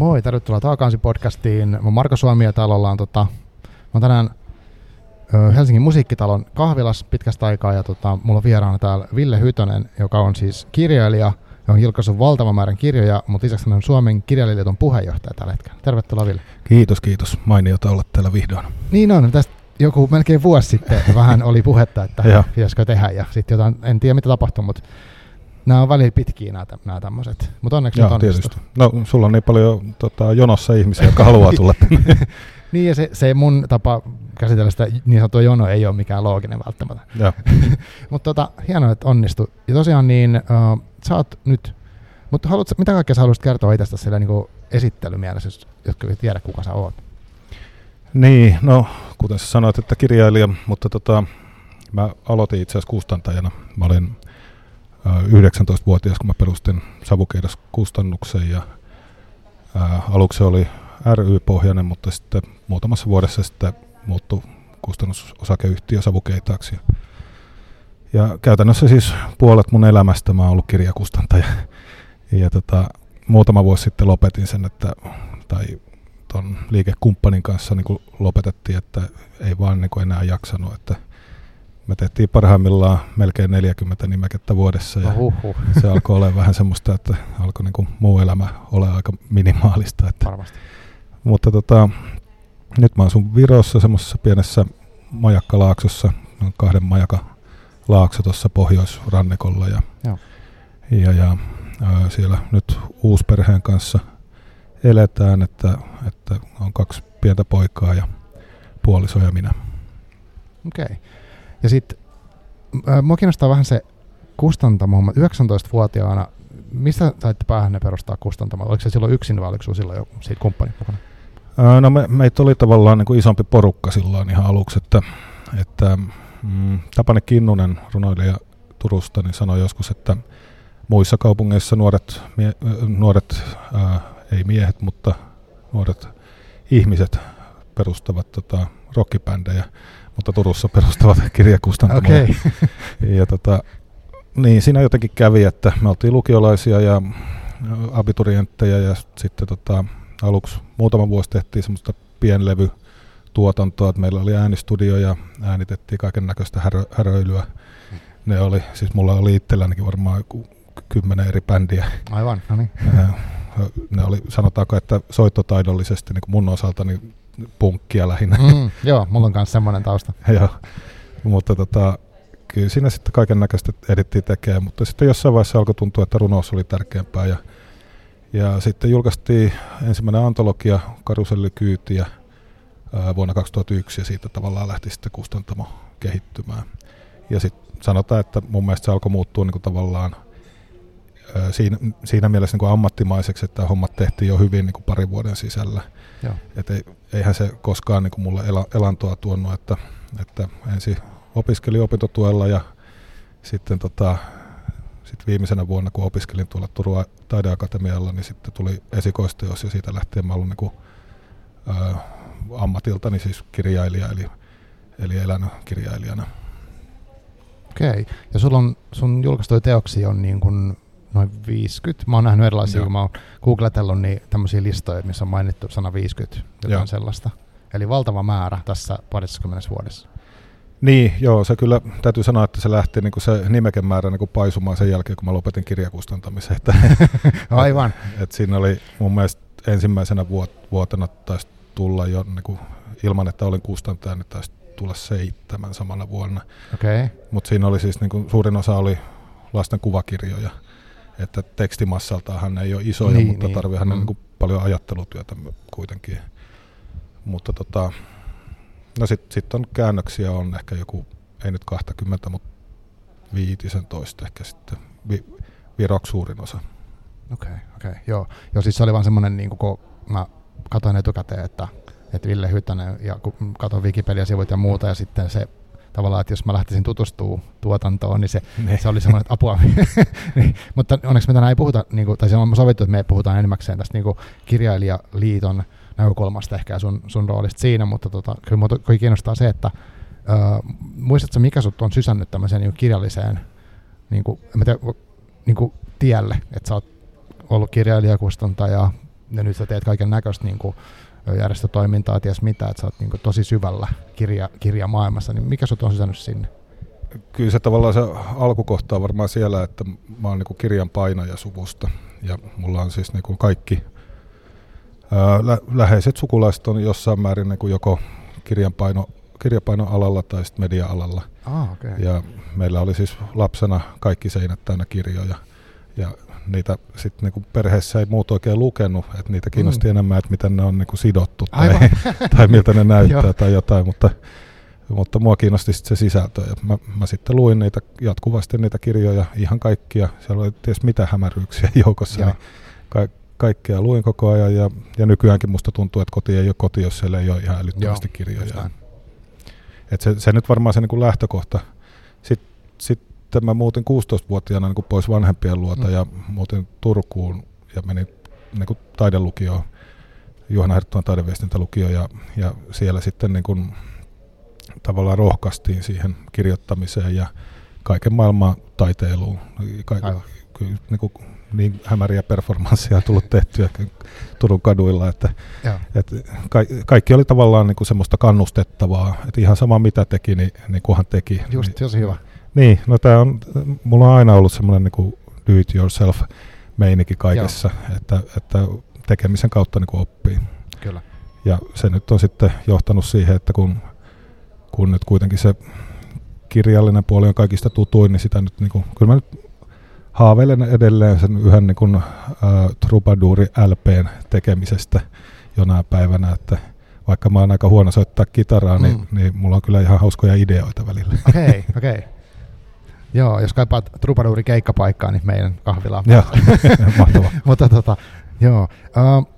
Moi, tervetuloa Taakansi podcastiin. Mä oon Marko Suomi ja täällä ollaan tota, mä oon tänään Helsingin musiikkitalon kahvilas pitkästä aikaa ja tota, mulla on vieraana täällä Ville Hytönen, joka on siis kirjailija ja on julkaissut valtavan määrän kirjoja, mutta lisäksi hän on Suomen kirjailijaliiton puheenjohtaja tällä hetkellä. Tervetuloa Ville. Kiitos, kiitos. Mainiota olla täällä vihdoin. Niin on, tästä joku melkein vuosi sitten vähän oli puhetta, että pitäisikö tehdä ja sitten jotain, en tiedä mitä tapahtui, mutta nämä on välillä pitkiä nämä, nämä tämmöiset, mutta onneksi Joo, tietysti. No, sulla on niin paljon tota, jonossa ihmisiä, jotka haluaa tulla tänne. Niin ja se, se mun tapa käsitellä sitä niin sanottua jono ei ole mikään looginen välttämättä. Mutta tota, hienoa, että onnistui. Ja tosiaan niin, uh, sä oot nyt, mutta haluatko, mitä kaikkea sä haluaisit kertoa itsestä sillä niin esittelymielessä, jos- jotka ei tiedä kuka sä oot? Niin, no kuten sä sanoit, että kirjailija, mutta tota, mä aloitin itse asiassa kustantajana. Mä olin 19-vuotias, kun mä perustin savukeidakustannuksen ja ä, aluksi se oli ry-pohjainen, mutta sitten muutamassa vuodessa sitten muuttui kustannusosakeyhtiö savukeitaaksi. Ja käytännössä siis puolet mun elämästä mä oon ollut kirjakustantaja. Ja tota, muutama vuosi sitten lopetin sen, että, tai ton liikekumppanin kanssa niin lopetettiin, että ei vaan niin enää jaksanut. Että me tehtiin parhaimmillaan melkein 40 nimekettä vuodessa ja se alkoi olla vähän semmoista, että alkoi niin muu elämä olla aika minimaalista. Että, varmasti. mutta tota, nyt mä asun Virossa semmoisessa pienessä majakkalaaksossa, noin kahden majaka laakso tuossa pohjoisrannikolla ja, Joo. ja, ja ää, siellä nyt uusperheen kanssa eletään, että, että on kaksi pientä poikaa ja puoliso ja minä. Okei. Okay. Ja sitten äh, mua kiinnostaa vähän se kustantamo. Mä 19-vuotiaana, mistä saitte päähän ne perustaa kustantamoa? Oliko se silloin yksin vai oliko sinulla silloin joku siitä kumppani mukana? Ää, No me, meitä oli tavallaan niin kuin isompi porukka silloin ihan aluksi, että, että mm, Tapani Kinnunen, runoilija Turusta, niin sanoi joskus, että muissa kaupungeissa nuoret, mie, nuoret ää, ei miehet, mutta nuoret ihmiset perustavat tota, rockibändejä, mutta Turussa perustavat kirjakustantamoja. Okei. Ja tota, niin siinä jotenkin kävi, että me oltiin lukiolaisia ja abiturientteja ja sitten tota, aluksi muutama vuosi tehtiin semmoista pienlevytuotantoa, että meillä oli äänistudio ja äänitettiin kaiken näköistä härö, häröilyä. Ne oli, siis mulla oli itsellänikin varmaan joku kymmenen eri bändiä. Aivan, no niin. Ne oli, sanotaanko, että soittotaidollisesti niin mun osalta niin punkkia lähinnä. Mm, joo, mulla on myös semmoinen tausta. Joo, mutta tota, kyllä siinä sitten kaiken näköistä edittiin tekemään, mutta sitten jossain vaiheessa alkoi tuntua, että runous oli tärkeämpää ja, ja sitten julkaistiin ensimmäinen antologia Karusellikyytiä ää, vuonna 2001 ja siitä tavallaan lähti sitten kustantamo kehittymään. Ja sitten sanotaan, että mun mielestä se alkoi muuttua niin kuin tavallaan siinä, siinä mielessä niin kuin ammattimaiseksi, että hommat tehtiin jo hyvin niin kuin parin vuoden sisällä. Joo. Et ei, eihän se koskaan niin kuin mulle ela, elantoa tuonut, että, että ensin opiskelin opintotuella ja sitten tota, sit viimeisenä vuonna, kun opiskelin tuolla Turun taideakatemialla, niin sitten tuli esikoisteos ja siitä lähtien mä olen niin kuin, ää, ammatiltani siis kirjailija, eli, eli elänyt kirjailijana. Okei. Ja sulla on, sun julkaistuja teoksia on niin kuin noin 50. Mä oon nähnyt erilaisia, Joo. kun mä oon googletellut niin tämmöisiä listoja, missä on mainittu sana 50, jotain Joo. sellaista. Eli valtava määrä tässä parissakymmenessä vuodessa. Niin, joo, se kyllä täytyy sanoa, että se lähti niin kuin se nimekemäärä niin kuin paisumaan sen jälkeen, kun mä lopetin kirjakustantamisen. Että, Aivan. Et siinä oli mun mielestä ensimmäisenä vuot- vuotena taisi tulla jo niin kuin, ilman, että olin kustantaja, niin taisi tulla seitsemän samana vuonna. Okei. Okay. Mutta siinä oli siis niin kuin, suurin osa oli lasten kuvakirjoja. Että tekstimassaltahan ne ei ole isoja, Niin, mutta niin. niin. tarviihan mm. Niin paljon ajattelutyötä kuitenkin. Mutta tota, no sitten sit on käännöksiä, on ehkä joku, ei nyt 20, mutta 15 ehkä sitten vi- viroksi suurin osa. Okei, okay, okei. Okay. Joo. Joo, siis se oli vaan semmoinen, niin kun mä katsoin etukäteen, että, että Ville Hyttänen ja kun katsoin Wikipedia-sivut ja muuta ja sitten se tavallaan, että jos mä lähtisin tutustumaan tuotantoon, niin se, Niin. se oli semmoinen, että apua. niin, mutta onneksi me tänään ei puhuta, niin kuin, tai se on sovittu, että me puhutaan enimmäkseen tästä niin kuin kirjailijaliiton näkökulmasta ehkä sun, sun roolista siinä, mutta tota, kyllä minua to- kiinnostaa se, että ö, muistatko mikä sut on sysännyt tämmöiseen niin kirjalliseen niin kuin, en tiedä, niin kuin tielle, että sä oot ollut kirjailijakustantaja, ja nyt sä teet kaiken näköistä niin kuin, järjestötoimintaa, ties mitä, että sä oot niin kuin, tosi syvällä kirja, kirjamaailmassa, niin mikä sut on sisännyt sinne? Kyllä se tavallaan se alkukohta on varmaan siellä, että mä oon niin kirjan painaja suvusta ja mulla on siis niin kaikki ää, lä- läheiset sukulaiset on jossain määrin niin kuin joko kirjanpaino, kirjapainoalalla tai sitten media-alalla. Ah, okay. Ja meillä oli siis lapsena kaikki seinät täynnä kirjoja ja niitä sitten niinku perheessä ei muut oikein lukenut, että niitä kiinnosti mm. enemmän, että miten ne on niinku sidottu tai, tai miltä ne näyttää tai jotain, mutta, mutta mua kiinnosti sit se sisältö. Ja mä, mä sitten luin niitä jatkuvasti niitä kirjoja, ihan kaikkia, siellä oli ties mitä hämäryyksiä joukossa, niin ka- kaikkea luin koko ajan. Ja, ja nykyäänkin musta tuntuu, että koti ei ole koti, jos siellä ei ole ihan älyttömästi Joo, kirjoja. Et se, se nyt varmaan se niin lähtökohta. Sitten sit sitten mä muutin 16-vuotiaana niin pois vanhempien luota mm. ja muutin Turkuun ja menin niin kuin taidelukioon, Juhana Herttuan taideviestintälukio ja, ja siellä sitten niin kuin, tavallaan rohkaistiin siihen kirjoittamiseen ja kaiken maailman taiteiluun. Ka- niin, kuin, niin hämäriä performansseja on tullut tehtyä Turun kaduilla, että, että ka- kaikki oli tavallaan niin kuin semmoista kannustettavaa, että ihan sama mitä teki, niin, niin kunhan teki. Just, niin, tosi hyvä. Niin, no tää on, mulla on aina ollut semmoinen niin do it yourself meininki kaikessa, että, että tekemisen kautta niin oppii. Kyllä. Ja se nyt on sitten johtanut siihen, että kun, kun nyt kuitenkin se kirjallinen puoli on kaikista tutuin, niin sitä nyt niin kuin, kyllä mä nyt haaveilen edelleen sen yhden niin kuin, äh, Troubadouri LPn tekemisestä jonain päivänä, että vaikka mä oon aika huono soittaa kitaraa, niin, mm. niin, niin mulla on kyllä ihan hauskoja ideoita välillä. Okei, okay, okei. Okay. Joo, jos kaipaat Trupaduuri keikkapaikkaa, niin meidän kahvilaan. Joo, mahtavaa. Mutta tota, joo. Uh,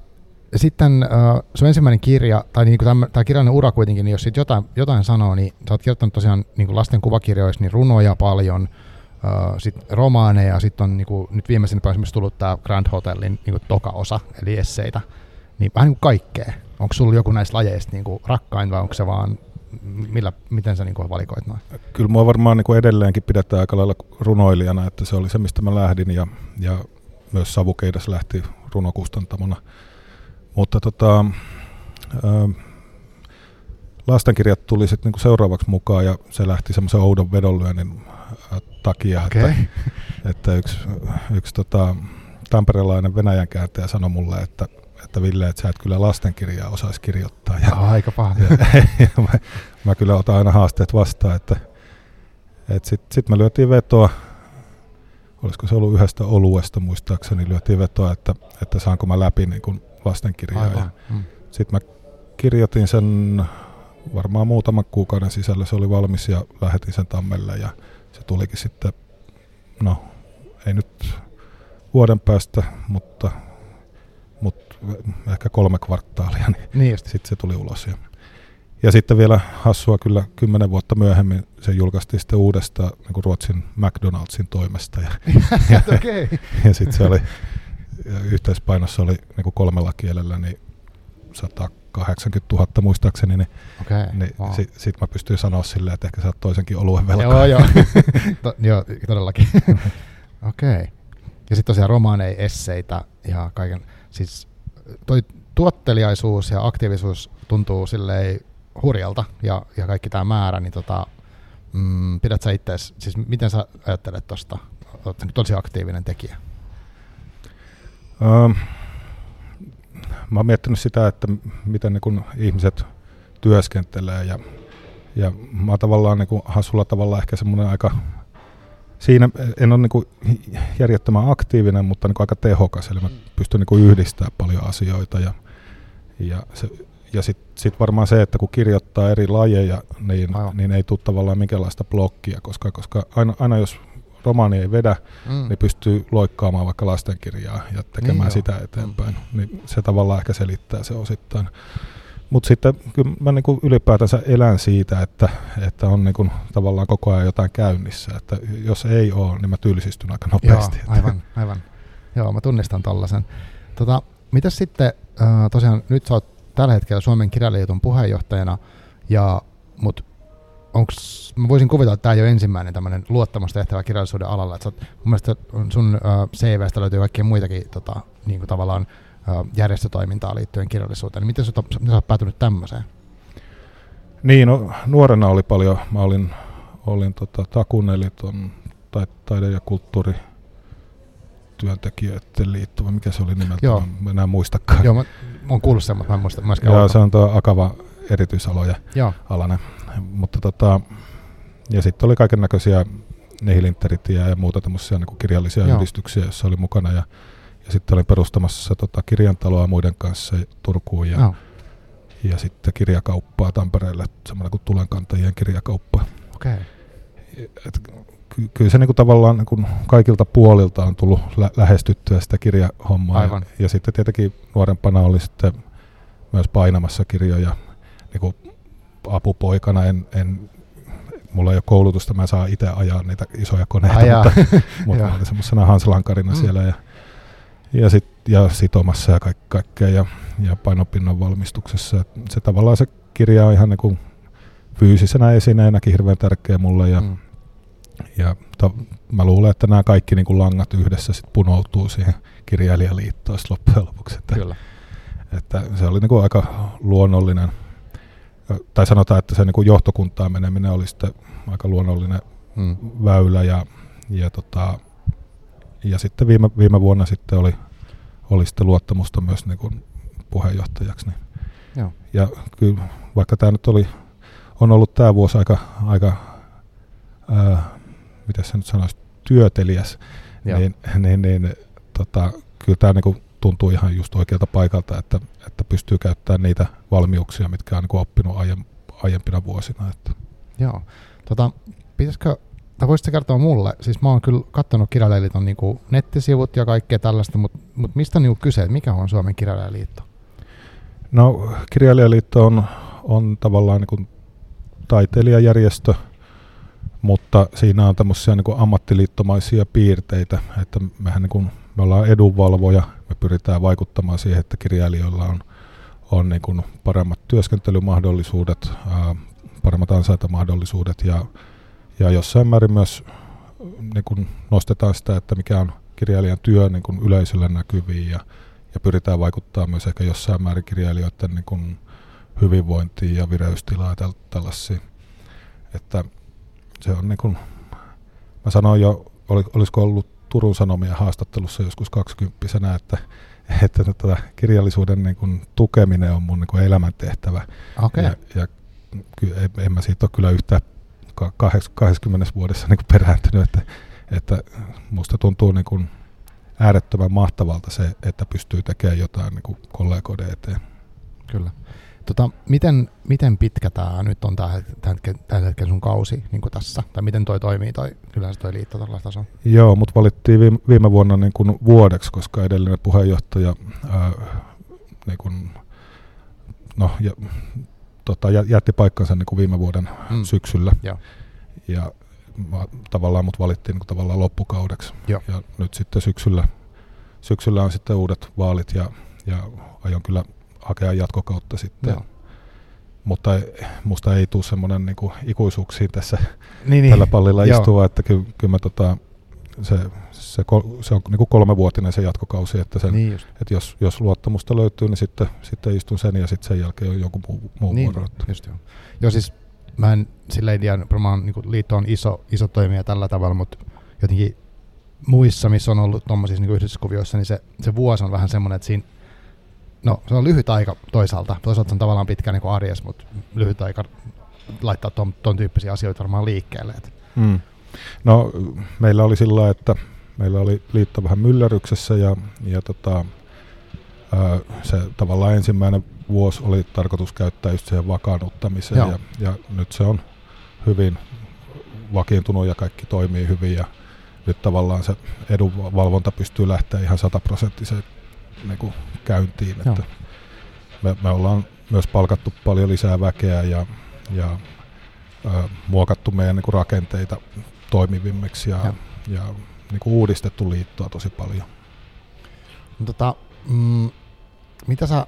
sitten uh, sun ensimmäinen kirja, tai niin tämä kirjallinen ura kuitenkin, niin jos sit jotain, jotain sanoo, niin sä oot kirjoittanut tosiaan niin lasten kuvakirjoissa niin runoja paljon, uh, sit romaaneja, sitten on niin kuin, nyt viimeisenä päivänä tullut tämä Grand Hotelin niin kuin toka osa, eli esseitä. Niin vähän niin kuin kaikkea. Onko sulla joku näistä lajeista niin kuin rakkain vai onko se vaan millä, miten sä niin kuin valikoit noin? Kyllä mua varmaan niin kuin edelleenkin pidetään aika lailla runoilijana, että se oli se, mistä mä lähdin ja, ja myös Savukeidas lähti runokustantamona. Mutta tota, ä, lastenkirjat tuli sitten niin seuraavaksi mukaan ja se lähti semmoisen oudon vedonlyönnin takia, okay. että, että yksi, yksi tota, tamperelainen Venäjän kääntäjä sanoi mulle, että että Ville, että sä et kyllä lastenkirjaa osaisi kirjoittaa. Ja, aika paha. Ja, ja mä, mä, kyllä otan aina haasteet vastaan, että, että sitten sit me lyötiin vetoa, olisiko se ollut yhdestä oluesta muistaakseni, lyötiin vetoa, että, että saanko mä läpi niin kuin lastenkirjaa. Ja mm. Sitten mä kirjoitin sen varmaan muutaman kuukauden sisällä, se oli valmis ja lähetin sen Tammelle ja se tulikin sitten, no ei nyt vuoden päästä, mutta ehkä kolme kvartaalia, niin, niin sitten se tuli ulos. Ja, ja sitten vielä hassua kyllä kymmenen vuotta myöhemmin se julkaistiin sitten uudestaan niin kuin Ruotsin McDonaldsin toimesta. Ja, ja, okay. ja sitten se oli, ja yhteispainossa oli niin kuin kolmella kielellä, niin 180 000 muistaakseni, niin, okay, niin wow. sitten sit mä pystyin sanoa silleen, että ehkä sä oot toisenkin oluen velkaa. Joo, joo. to, joo, todellakin. Okei. Okay. Ja sitten tosiaan romaaneja, esseitä ja kaiken, siis toi tuotteliaisuus ja aktiivisuus tuntuu silleen hurjalta ja, ja kaikki tämä määrä, niin tota, mm, pidät sä itse, siis miten sä ajattelet tuosta, olet tosi aktiivinen tekijä? Um, mä oon miettinyt sitä, että miten niin ihmiset työskentelee ja, ja mä oon tavallaan niin kuin hassulla tavalla ehkä semmoinen aika siinä en ole niin järjettömän aktiivinen, mutta niin aika tehokas, eli mä pystyn niin yhdistämään paljon asioita. Ja, ja, se, ja sitten sit varmaan se, että kun kirjoittaa eri lajeja, niin, niin ei tule tavallaan minkäänlaista blokkia, koska, koska aina, aina jos romaani ei vedä, mm. niin pystyy loikkaamaan vaikka lastenkirjaa ja tekemään niin sitä eteenpäin. Mm. Niin se tavallaan ehkä selittää se osittain. Mutta sitten kyllä mä niin kuin ylipäätänsä elän siitä, että, että on niin kuin tavallaan koko ajan jotain käynnissä. Että jos ei ole, niin mä tylsistyn aika nopeasti. Joo, aivan, aivan. Joo, mä tunnistan tollasen. Tota, mitäs sitten, äh, tosiaan nyt sä oot tällä hetkellä Suomen kirjaliiton puheenjohtajana, ja, mut onks, mä voisin kuvitella, että tämä ei ole ensimmäinen tämmöinen luottamustehtävä kirjallisuuden alalla. Et sä oot, mun mielestä sun äh, CVstä löytyy kaikkia muitakin tota, niin kuin tavallaan järjestötoimintaan liittyen kirjallisuuteen. Niin miten sä oot päätynyt tämmöiseen? Niin, no, nuorena oli paljon, mä olin, olin tota, Takun eli ton taide- ja kulttuuri työntekijöiden liitto, mikä se oli nimeltä, Joo. mä enää muistakaan. Joo, mä, mä oon kuullut sen, mutta mä en muista myöskään. Joo, se on tuo Akava erityisaloja Joo. alainen. Mutta tota, ja sitten oli kaiken näköisiä Nihilinteritia ja muuta tämmöisiä niin kirjallisia Joo. yhdistyksiä, joissa oli mukana. Ja, ja sitten olin perustamassa tota, kirjantaloa muiden kanssa Turkuun ja, Joo. ja sitten kirjakauppaa Tampereelle, semmoinen kuin tulenkantajien kirjakauppa. Okay. Et, ky- kyllä se niin kuin tavallaan niin kuin kaikilta puolilta on tullut lä- lähestyttyä sitä kirjahommaa. Aivan. Ja, ja sitten tietenkin nuorempana oli sitten myös painamassa kirjoja niin kuin apupoikana. En, en mulla ei ole koulutusta, mä saan itse ajaa niitä isoja koneita, Ajaa. mutta, mutta mä olin semmoisena hanslankarina mm. siellä ja, ja, sit, ja sitomassa ja kaik, kaikkea ja, ja painopinnan valmistuksessa. Se tavallaan se kirja on ihan niin kuin fyysisenä esineenäkin hirveän tärkeä mulle ja, mm. ja to, mä luulen, että nämä kaikki niin kuin langat yhdessä sit punoutuu siihen kirjailijaliittoon loppujen lopuksi. Että, Kyllä. että se oli niin kuin aika luonnollinen tai sanotaan, että se niin kuin johtokuntaan meneminen oli sitten aika luonnollinen hmm. väylä ja, ja, tota, ja sitten viime, viime vuonna sitten oli, oli sitten luottamusta myös niin kuin puheenjohtajaksi. Niin. Joo. Ja kyllä, vaikka tämä nyt oli, on ollut tämä vuosi aika, aika ää, miten se nyt sanoisi, työteliäs, niin, niin, niin tota, kyllä tämä niin kuin tuntuu ihan just oikealta paikalta, että, että pystyy käyttämään niitä valmiuksia, mitkä on niin oppinut aiem, aiempina vuosina. Että. Joo. Tota, pitäisikö, tai voisitko kertoa mulle, siis mä oon kyllä katsonut kirjailijaliiton niin nettisivut ja kaikkea tällaista, mutta, mutta mistä niin kyse, mikä on Suomen kirjailijaliitto? No kirjailijaliitto on, on tavallaan niin kuin taiteilijajärjestö, mutta siinä on tämmöisiä niin ammattiliittomaisia piirteitä, että mehän niin kuin, me ollaan edunvalvoja, me pyritään vaikuttamaan siihen, että kirjailijoilla on, on niin kuin paremmat työskentelymahdollisuudet, ää, paremmat ansaintamahdollisuudet ja, ja jossain määrin myös niin kuin nostetaan sitä, että mikä on kirjailijan työ niin kuin yleisölle näkyviin ja, ja pyritään vaikuttaa myös ehkä jossain määrin kirjailijoiden niin kuin hyvinvointiin ja vireystilaan ja tällaisiin. Että se on niin kuin, mä sanoin jo, olisiko ollut Turun Sanomien haastattelussa joskus 20 että, että tota, kirjallisuuden niin kuin, tukeminen on mun niin kuin elämäntehtävä. Okay. Ja, ja en, en mä siitä ole kyllä yhtään 20 vuodessa niin perääntynyt, että, että musta tuntuu niin kuin äärettömän mahtavalta se, että pystyy tekemään jotain niin kuin kollegoiden eteen. Kyllä. Tota, miten, miten pitkä tämä nyt on tällä hetkellä sun kausi niin kuin tässä? Tai miten toi toimii, toi, kyllä se toi liitto tällä tasolla? Joo, mutta valittiin viime, viime vuonna niin kuin vuodeksi, koska edellinen puheenjohtaja ää, niin kuin, no, ja, tota, jätti paikkansa niin kuin viime vuoden mm. syksyllä. Joo. Ja mä, tavallaan mut valittiin niin tavallaan loppukaudeksi. Joo. Ja nyt sitten syksyllä, syksyllä on sitten uudet vaalit ja, ja aion kyllä hakea jatkokautta sitten. Joo. Mutta musta ei tule semmoinen niinku ikuisuuksiin tässä niin, tällä pallilla niin, istua, että kyllä, kyllä mä tota, se, se, se on niinku kolmevuotinen se jatkokausi, että, sen, niin että jos, jos luottamusta löytyy, niin sitten, sitten istun sen ja sitten sen jälkeen on joku muu, muu niin, vuoro. Just joo. joo, siis mä en sillä idea, varmaan niin liitto on iso, iso toimija tällä tavalla, mutta jotenkin muissa, missä on ollut tuommoisissa niin yhdistyskuvioissa, niin se, se vuosi on vähän semmoinen, että siinä No, se on lyhyt aika toisaalta. Toisaalta se on tavallaan pitkä niin arjes, mutta lyhyt aika laittaa ton, ton tyyppisiä asioita varmaan liikkeelle. Mm. No, meillä oli sillä että meillä oli liitto vähän myllerryksessä ja, ja tota, ää, se tavallaan ensimmäinen vuosi oli tarkoitus käyttää just siihen vakaannuttamiseen ja, ja nyt se on hyvin vakiintunut ja kaikki toimii hyvin ja nyt tavallaan se edunvalvonta pystyy lähteä ihan sataprosenttiseen niin käyntiin. Että me, me ollaan myös palkattu paljon lisää väkeä ja, ja ö, muokattu meidän niin rakenteita toimivimmiksi ja, ja. ja niin kuin uudistettu liittoa tosi paljon. No, tota, mm, mitä sä,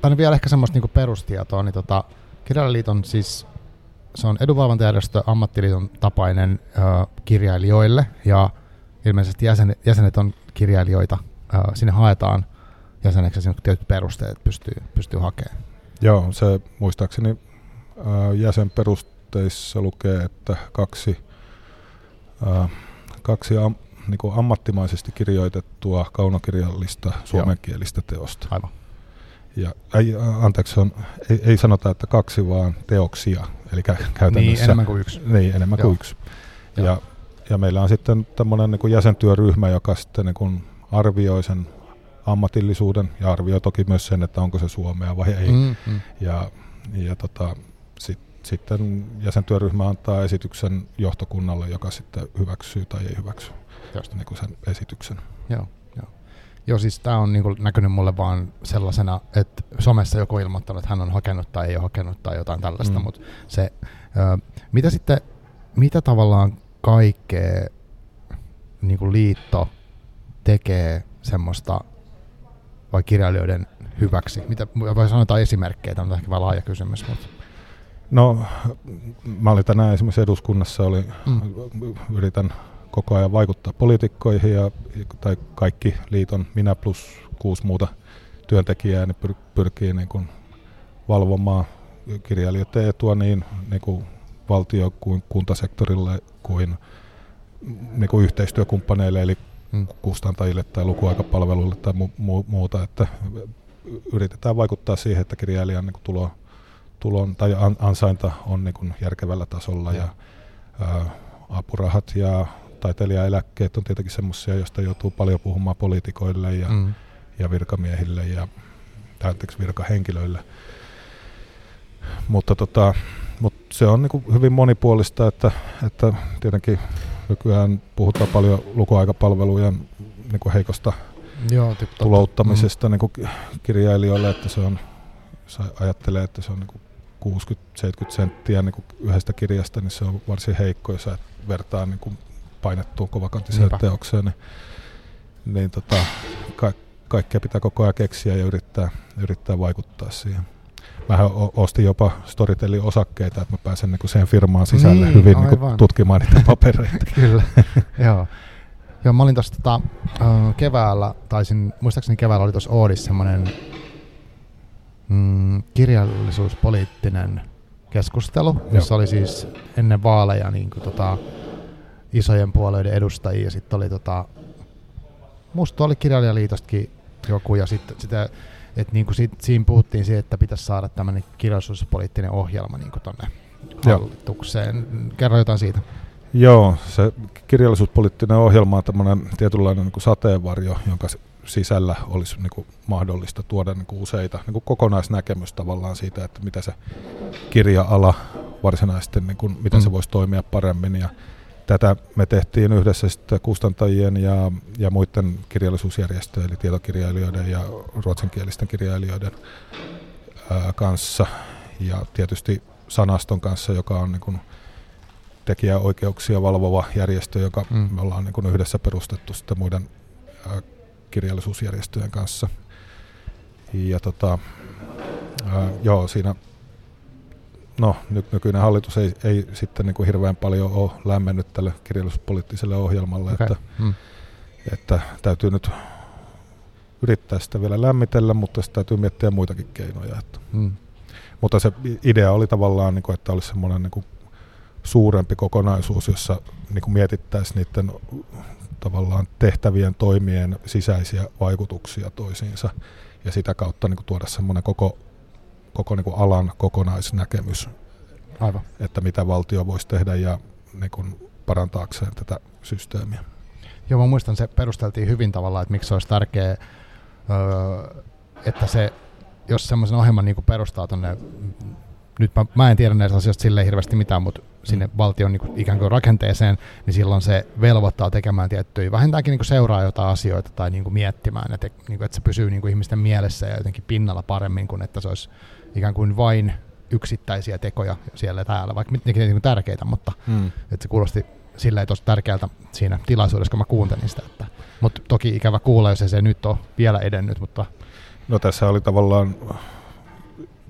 tai vielä ehkä semmoista niin perustietoa, niin tota, Kirjailijaliiton siis se on edunvalvontajärjestö ammattiliiton tapainen ö, kirjailijoille ja ilmeisesti jäsenet, jäsenet on kirjailijoita, ö, sinne haetaan jäseneksi on tietyt perusteet pystyy, pystyy hakemaan. Joo, se muistaakseni ää, jäsenperusteissa lukee, että kaksi, ää, kaksi am, niin kuin ammattimaisesti kirjoitettua kaunokirjallista suomenkielistä teosta. Aivan. Ja, ei, anteeksi, on, ei, ei sanota, että kaksi, vaan teoksia. Eli käytännössä... Niin, enemmän kuin yksi. Niin, enemmän Joo. kuin yksi. Ja, ja meillä on sitten tämmöinen niin kuin jäsentyöryhmä, joka sitten niin kuin arvioi sen ammatillisuuden ja arvioi toki myös sen, että onko se suomea vai ei. Mm, mm. Ja, ja tota, sit, sitten jäsentyöryhmä antaa esityksen johtokunnalle, joka sitten hyväksyy tai ei hyväksy Just. niin kuin sen esityksen. Joo, joo. Joo, siis tämä on niinku näkynyt mulle vaan sellaisena, että somessa joku ilmoittanut, että hän on hakenut tai ei ole hakenut tai jotain tällaista, Mm. mutta se, ö, mitä sitten, mitä tavallaan kaikkea niinku liitto tekee semmoista vai kirjailijoiden hyväksi? Mitä, voi sanoa jotain esimerkkejä, tämä on ehkä vähän laaja kysymys, mutta No, mä olin tänään esimerkiksi eduskunnassa, oli, Mm. yritän koko ajan vaikuttaa poliitikkoihin ja, tai kaikki liiton, minä plus kuusi muuta työntekijää, niin pyr, pyrkii niin kuin valvomaan kirjailijoiden etua niin, niin kuin valtio- kuin kuntasektorille kuin, niin kuin yhteistyökumppaneille, eli kustantajille tai lukuaikapalveluille tai mu- mu- muuta, että yritetään vaikuttaa siihen, että kirjailijan niin tulo, tulon tai an- ansainta on niin kuin järkevällä tasolla ja, ää, apurahat ja taiteilijaeläkkeet on tietenkin semmoisia, joista joutuu paljon puhumaan poliitikoille ja, Mm. ja virkamiehille ja anteeksi, virkahenkilöille. Mutta tota, mut se on niinku hyvin monipuolista, että, että tietenkin nykyään puhutaan paljon lukuaikapalvelujen niinku heikosta Joo, tulouttamisesta niinku ki- kirjailijoille, että se on, jos ajattelee, että se on niinku 60-70 senttiä niinku yhdestä kirjasta, niin se on varsin heikko, jos vertaa niinku painettuun kovakantiseen Niinpä. teokseen. Niin, niin tota, ka- kaikkea pitää koko ajan keksiä ja yrittää, yrittää vaikuttaa siihen. O- ostin jopa Storytelin osakkeita, että mä pääsen niinku siihen firmaan sisälle Niin, hyvin niinku aivan. tutkimaan niitä papereita. Kyllä, joo. Joo, mä olin tuossa tota, keväällä, taisin, muistaakseni keväällä oli tuossa Oodissa semmoinen mm, kirjallisuuspoliittinen keskustelu, jossa oli siis ennen vaaleja niin kuin, tota, isojen puolueiden edustajia ja sitten oli tota, musta oli kirjailijaliitostakin joku ja sitten sitä, että niin kuin sit, siinä puhuttiin siitä, että pitäisi saada tämmöinen kirjallisuuspoliittinen ohjelma niin tuonne Joo. hallitukseen. Kerro jotain siitä. Joo, se kirjallisuuspoliittinen ohjelma on tämmöinen tietynlainen niin kuin sateenvarjo, jonka sisällä olisi niin kuin mahdollista tuoda niin kuin useita niin kuin kokonaisnäkemys tavallaan siitä, että mitä se kirja-ala varsinaisesti, niin kuin, miten se Mm. voisi toimia paremmin. Ja tätä me tehtiin yhdessä sitten kustantajien ja, ja muiden kirjallisuusjärjestöjen, eli tietokirjailijoiden ja ruotsinkielisten kirjailijoiden ää, kanssa. Ja tietysti sanaston kanssa, joka on niin kuin tekijäoikeuksia valvova järjestö, joka Mm. me ollaan niin kuin yhdessä perustettu sitten muiden ää, kirjallisuusjärjestöjen kanssa. Ja tota, ää, joo, siinä no, nyt nykyinen hallitus ei, ei sitten niin kuin hirveän paljon ole lämmennyt tälle kirjallisuuspoliittiselle ohjelmalle, Okei. että, Mm. että täytyy nyt yrittää sitä vielä lämmitellä, mutta sitten täytyy miettiä muitakin keinoja. Että. Mm. Mutta se idea oli tavallaan, niin kuin, että olisi semmoinen niin kuin suurempi kokonaisuus, jossa niin kuin mietittäisiin niiden tavallaan tehtävien toimien sisäisiä vaikutuksia toisiinsa ja sitä kautta niin kuin tuoda semmoinen koko, koko niin kuin alan kokonaisnäkemys, Aivan. että mitä valtio voisi tehdä ja niin kuin parantaakseen tätä systeemiä. Joo, mä muistan, se perusteltiin hyvin tavallaan, että miksi se olisi tärkeää, öö, että se, jos semmoisen ohjelman niin perustaa tuonne, nyt mä, mä en tiedä näistä asioista silleen hirveästi mitään, mutta sinne valtion niin kuin, ikään kuin rakenteeseen, niin silloin se velvoittaa tekemään tiettyjä, vähintäänkin niin kuin seuraa jotain asioita tai niin kuin miettimään, että, niin kuin, että se pysyy niin kuin ihmisten mielessä ja jotenkin pinnalla paremmin kuin että se olisi ikään kuin vain yksittäisiä tekoja siellä ja täällä, vaikka nekin niin tärkeitä, mutta Mm. että se kuulosti silleen tosi tärkeältä siinä tilaisuudessa, kun mä kuuntelin sitä. Että, mutta toki ikävä kuulla, jos ei se nyt ole vielä edennyt, mutta No tässä oli tavallaan,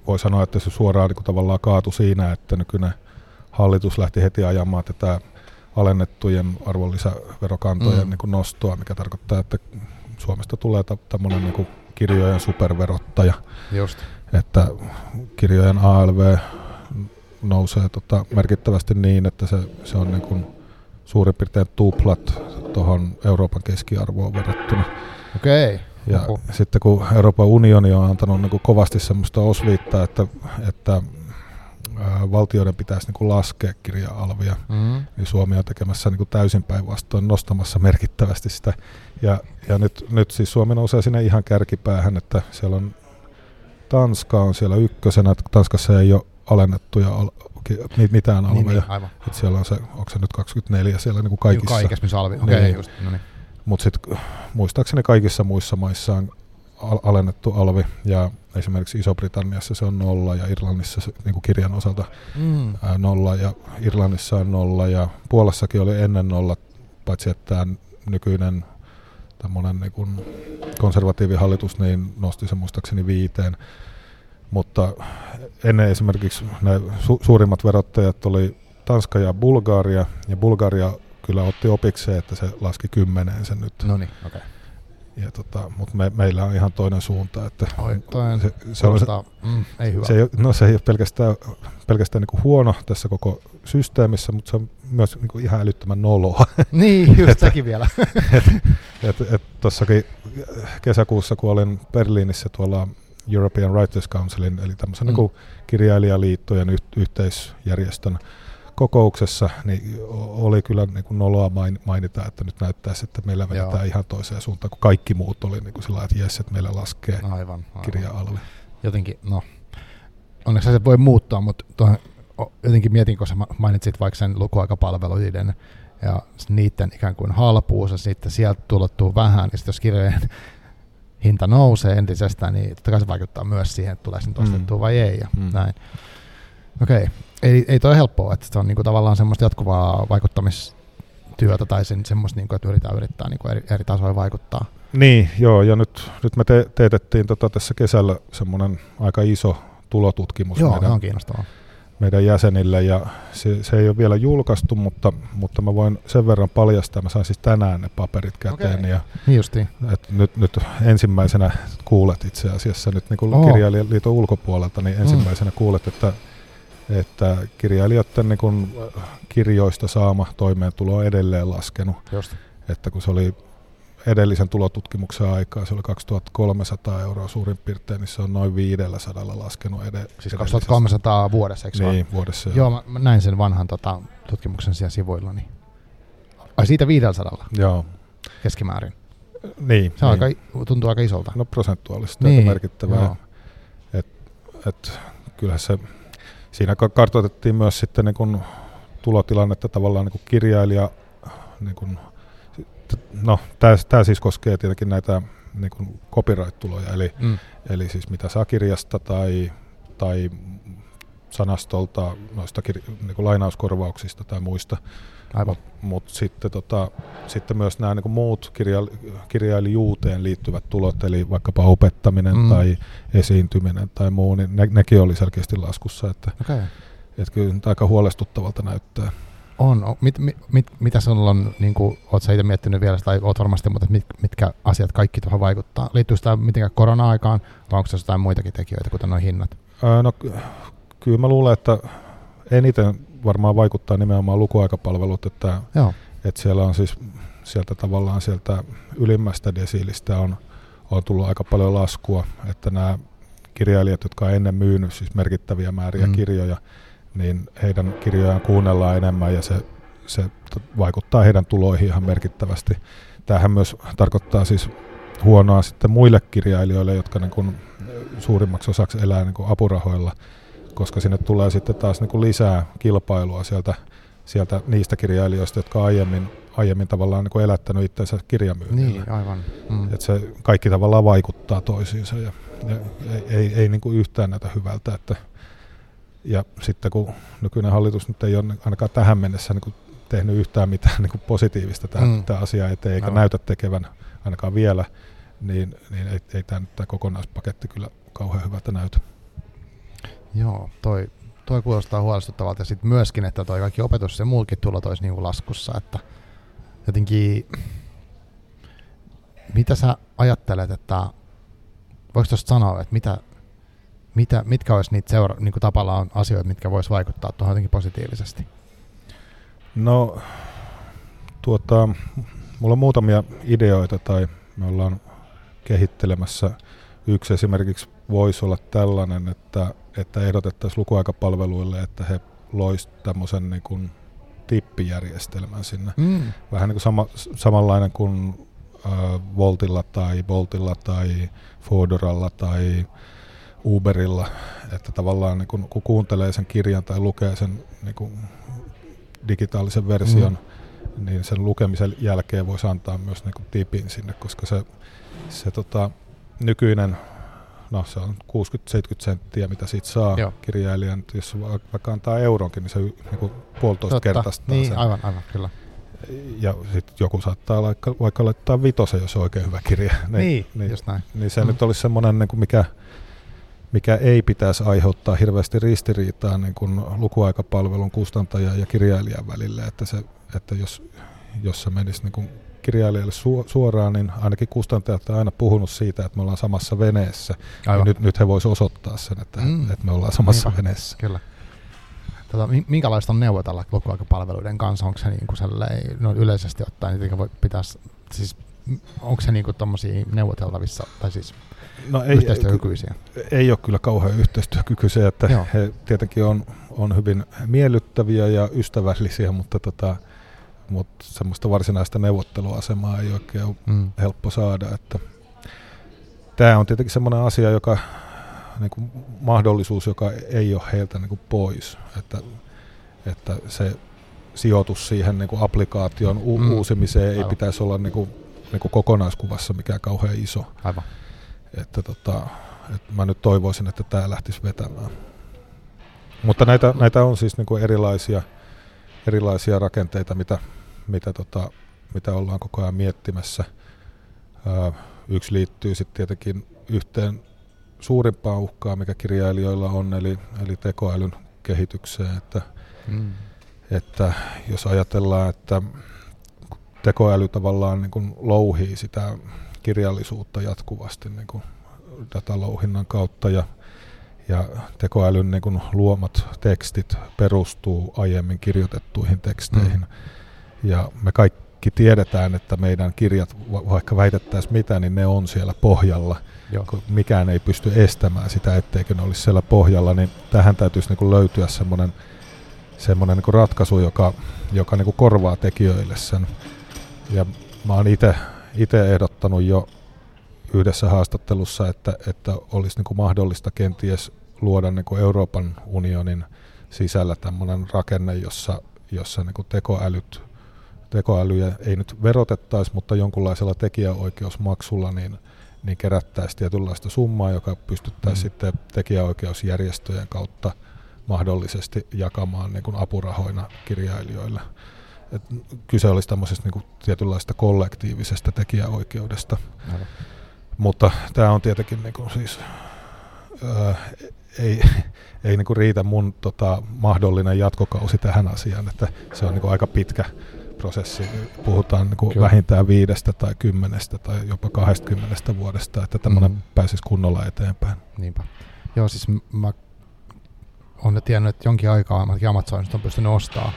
voi sanoa, että se suoraan niin kuin tavallaan kaatu siinä, että nykyinen hallitus lähti heti ajamaan tätä alennettujen arvonlisäverokantojen Mm. mm. niin kuin nostoa, mikä tarkoittaa, että Suomesta tulee tämmöinen niin kuin kirjojen superverottaja. Just. Että kirjojen ALV nousee tota merkittävästi niin, että se, se on niin kuin suurin piirtein tuplat tuohon Euroopan keskiarvoon verrattuna. Okei. Ja Oho. sitten kun Euroopan unioni on antanut niin kuin kovasti semmoista osviittaa, että, että valtioiden pitäisi niin kuin laskea kirja-alvia, Mm. niin Suomi on tekemässä niin kuin täysin päinvastoin nostamassa merkittävästi sitä. Ja, ja nyt, nyt siis Suomi nousee sinne ihan kärkipäähän, että siellä on Tanska on siellä ykkösenä, että Tanskassa ei ole alennettuja al- mitään Niin, alveja. niin, aivan. Että siellä on se, onko se nyt 24 siellä niin kuin kaikissa. Kaikessa, missä alvi. Okei, Niin. just. No niin. Mutta sitten muistaakseni kaikissa muissa maissa on al- alennettu alvi ja esimerkiksi Iso-Britanniassa se on nolla ja Irlannissa se, niin kuin kirjan osalta Mm. ää, nolla ja Irlannissa on nolla ja Puolassakin oli ennen nolla, paitsi että tämä nykyinen tämmöinen niin kuin konservatiivihallitus niin nosti se muistaakseni viiteen. Mutta ennen esimerkiksi ne su- suurimmat verottajat oli Tanska ja Bulgaria, ja Bulgaria kyllä otti opikseen, että se laski kymmeneen sen nyt. No niin, okei. Ja tota, mutta me, meillä on ihan toinen suunta. Että Oi, toi on, se, se, on, mm, ei hyvä. se, ei, no, se ei ole pelkästään, pelkästään niin kuin huono tässä koko systeemissä, mutta se on myös niin kuin ihan älyttömän noloa. niin, just sekin vielä. et tossakin kesäkuussa, kun olin Berliinissä tuolla European Writers Councilin, eli tämmöisen Mm. mm. niin kirjailijaliittojen yh, yhteisjärjestön kokouksessa, niin oli kyllä niin kuin noloa main- mainita, että nyt näyttäisi, että meillä vedetään Joo. ihan toiseen suuntaan, kun kaikki muut oli niin kuin lailla, että jes, että meillä laskee Aivan, aivan. kirja-alvi. Jotenkin, no, onneksi se voi muuttua, mutta tuohon, jotenkin mietin, kun sä ma- mainitsit vaikka sen lukuaikapalveluiden ja niiden ikään kuin halpuus ja sitten sieltä tulottuu vähän, ja sitten jos kirjojen hinta nousee entisestään, niin totta kai se vaikuttaa myös siihen, että tulee sen ostettua Mm. vai ei ja Mm. näin. Okei, ei, ei toi helppoa, että se on niinku tavallaan semmoista jatkuvaa vaikuttamistyötä tai sen, semmoista, niinku, että yritetään yrittää niinku eri, eri tasoilla vaikuttaa. Niin, joo, ja nyt, nyt me te, teetettiin tota tässä kesällä semmoinen aika iso tulotutkimus Joo, meidän, se on kiinnostavaa. meidän jäsenille, ja se, se ei ole vielä julkaistu, mutta, mutta mä voin sen verran paljastaa, mä sain siis tänään ne paperit käteen, Okei. ja Niin justiin. et nyt, nyt ensimmäisenä kuulet itse asiassa nyt niin kuin Oo. kirjailijaliiton ulkopuolelta, niin ensimmäisenä kuulet, että, että kirjailijoiden niin kuin kirjoista saama toimeentulo on edelleen laskenut Just. että kun se oli edellisen tulotutkimuksen aikaa, se oli 2300 euroa suurin piirtein, niin se on noin 500 laskenut ed- Siis edellisestä. 2300 vuodessa, eikö vaan? Niin, vuodessa. Joo, mä, mä näin sen vanhan tota, tutkimuksen siellä sivuilla. Niin. Ai siitä 500 Joo. keskimäärin. Niin, Se on niin. aika, tuntuu aika isolta. No prosentuaalisesti Niin, aika merkittävää. joo. Et, kyllä se, siinä ka- kartoitettiin myös sitten niin kun tulotilannetta tavallaan niin kun kirjailija, niin kun, no tämä siis koskee tietenkin näitä niin kun copyright-tuloja, eli Mm. Eli siis mitä saa kirjasta tai, tai sanastolta, noista kir- niin kuin lainauskorvauksista tai muista. Aivan. Mutta sitten, tota, sitten myös nämä niin muut kirja- kirjailijuuteen liittyvät tulot, eli vaikkapa opettaminen Mm. tai esiintyminen tai muu, niin ne, nekin oli selkeästi laskussa. Että. Okay. että kyllä aika huolestuttavalta näyttää. On. Mit, mit, mit, mitä sinulla on, niin kuin, oot sä itse miettinyt vielä, tai oot varmasti, mutta mit, mitkä asiat kaikki tuohon vaikuttaa? Liittyykö tämä mitenkään korona-aikaan, vai onko se jotain muitakin tekijöitä, kuten nuo hinnat? Ää, no kyllä mä luulen, että eniten varmaan vaikuttaa nimenomaan lukuaikapalvelut, että Joo. että siellä on siis sieltä tavallaan sieltä ylimmästä desiilistä on, on tullut aika paljon laskua, että nämä kirjailijat, jotka on ennen myynyt siis merkittäviä määriä Mm. kirjoja, niin heidän kirjojaan kuunnellaan enemmän ja se, se vaikuttaa heidän tuloihin ihan merkittävästi. Tämähän myös tarkoittaa siis huonoa sitten muille kirjailijoille, jotka niin kuin suurimmaksi osaksi elää niin kuin apurahoilla, koska sinne tulee sitten taas niin kuin lisää kilpailua sieltä, sieltä niistä kirjailijoista, jotka aiemmin, aiemmin tavallaan niin kuin elättänyt itsensä kirjamyynnillä. Niin, aivan. Mm. Et se kaikki tavallaan vaikuttaa toisiinsa ja, ja ei, ei, ei niin kuin yhtään näytä hyvältä. Että, ja sitten kun nykyinen hallitus nyt ei ole ainakaan tähän mennessä niin kuin tehnyt yhtään mitään niin kuin positiivista tämä, Mm. tämä asia eteen, eikä Aivan. näytä tekevän ainakaan vielä, niin, niin ei, ei tämä, tämä kokonaispaketti kyllä kauhean hyvältä näytä. Joo, toi, toi kuulostaa huolestuttavalta. Ja sitten myöskin, että toi kaikki opetus ja muukin tulot olisi niinku laskussa. Että jotenkin, mitä sä ajattelet, että voiko tuosta sanoa, että mitä, mitä, mitkä olisi niitä seura- niin tapallaan asioita, mitkä voisi vaikuttaa tuohon jotenkin positiivisesti? No, tuota, mulla on muutamia ideoita tai me ollaan kehittelemässä. Yksi esimerkiksi voisi olla tällainen, että, että ehdotettaisiin lukuaikapalveluille, että he loisivat tämmöisen niin kuin tippijärjestelmän sinne. Mm. Vähän niin kuin sama, samanlainen kuin äh, Voltilla tai Voltilla tai Fodoralla tai Uberilla, että tavallaan niin kun, kun kuuntelee sen kirjan tai lukee sen niin kun digitaalisen version, mm. niin sen lukemisen jälkeen voisi antaa myös niin kuin tipin sinne, koska se, se tota, nykyinen no se on 60-70 senttiä, mitä siitä saa Joo. kirjailijan. Jos vaikka antaa euronkin, niin se niin puolitoista kertaistaa niin, sen. aivan, aivan, kyllä. Ja sitten joku saattaa vaikka, vaikka laittaa vitosen, jos on oikein hyvä kirja. Niin, niin, niin just näin. Niin se mm. nyt olisi semmoinen, niin mikä, mikä ei pitäisi aiheuttaa hirveästi ristiriitaa niin kuin lukuaikapalvelun kustantajan ja kirjailijan välille, että, se, että jos, jos se menisi niin kuin kirjailijalle su- suoraan, niin ainakin kustantajat on aina puhunut siitä, että me ollaan samassa veneessä. Ja nyt, nyt he voisivat osoittaa sen, että, mm. että me ollaan samassa Niinpä. veneessä. Kyllä. Tota, minkälaista on neuvotella lukuaikapalveluiden kanssa? Onko se niin kuin no yleisesti ottaen, niitä voi pitäisi, siis onko se niin kuin neuvoteltavissa, tai siis no ei, yhteistyökykyisiä? Ei, ei ole kyllä kauhean yhteistyökykyisiä, että Joo. he tietenkin on, on hyvin miellyttäviä ja ystävällisiä, mutta tota, mutta semmoista varsinaista neuvotteluasemaa ei oikein ole mm. helppo saada. Että tämä on tietenkin semmoinen asia, joka niin kuin mahdollisuus, joka ei ole heiltä niin kuin pois. Että, että se sijoitus siihen niin kuin applikaation u- mm. uusimiseen ei Aivan. pitäisi olla niin kuin, niin kuin kokonaiskuvassa mikään kauhean iso. Aivan. Että tota, että mä nyt toivoisin, että tämä lähtisi vetämään. Mutta näitä, näitä on siis niin kuin erilaisia – erilaisia rakenteita, mitä, mitä, tota, mitä ollaan koko ajan miettimässä. Ää, yksi liittyy sitten tietenkin yhteen suurimpaan uhkaan, mikä kirjailijoilla on, eli, eli tekoälyn kehitykseen. Että, mm. että jos ajatellaan, että tekoäly tavallaan niin kuin louhii sitä kirjallisuutta jatkuvasti niin kuin datalouhinnan kautta ja ja tekoälyn niin kuin luomat tekstit perustuu aiemmin kirjoitettuihin teksteihin. Mm. Ja me kaikki tiedetään, että meidän kirjat, vaikka väitettäisiin mitä, niin ne on siellä pohjalla. Joo. Mikään ei pysty estämään sitä, etteikö ne olisi siellä pohjalla, niin tähän täytyisi niin kuin löytyä semmoinen semmoinen niin ratkaisu, joka, joka niin kuin korvaa tekijöille sen. Ja mä oon itse ehdottanut jo yhdessä haastattelussa, että, että olisi niin kuin mahdollista kenties luoda niin kuin Euroopan unionin sisällä tämmöinen rakenne, jossa, jossa niin kuin tekoälyt, tekoälyjä ei nyt verotettaisi, mutta jonkunlaisella tekijäoikeusmaksulla niin, niin kerättäisiin tietynlaista summaa, joka pystyttäisiin mm. sitten tekijäoikeusjärjestöjen kautta mahdollisesti jakamaan niin kuin apurahoina kirjailijoille. Et kyse olisi tämmöisestä niin kuin tietynlaista kollektiivisesta tekijäoikeudesta. Aivan. Mutta tämä on tietenkin niin kuin siis, ää, ei, ei niin kuin riitä mun tota, mahdollinen jatkokausi tähän asiaan, että se on niin kuin aika pitkä prosessi. Puhutaan niin kuin vähintään viidestä tai kymmenestä tai jopa kahdestakymmenestä vuodesta, että tämmöinen mm. pääsisi kunnolla eteenpäin. Niinpä. Joo, siis mä olen tiennyt, että jonkin aikaa Amazonista on pystynyt ostamaan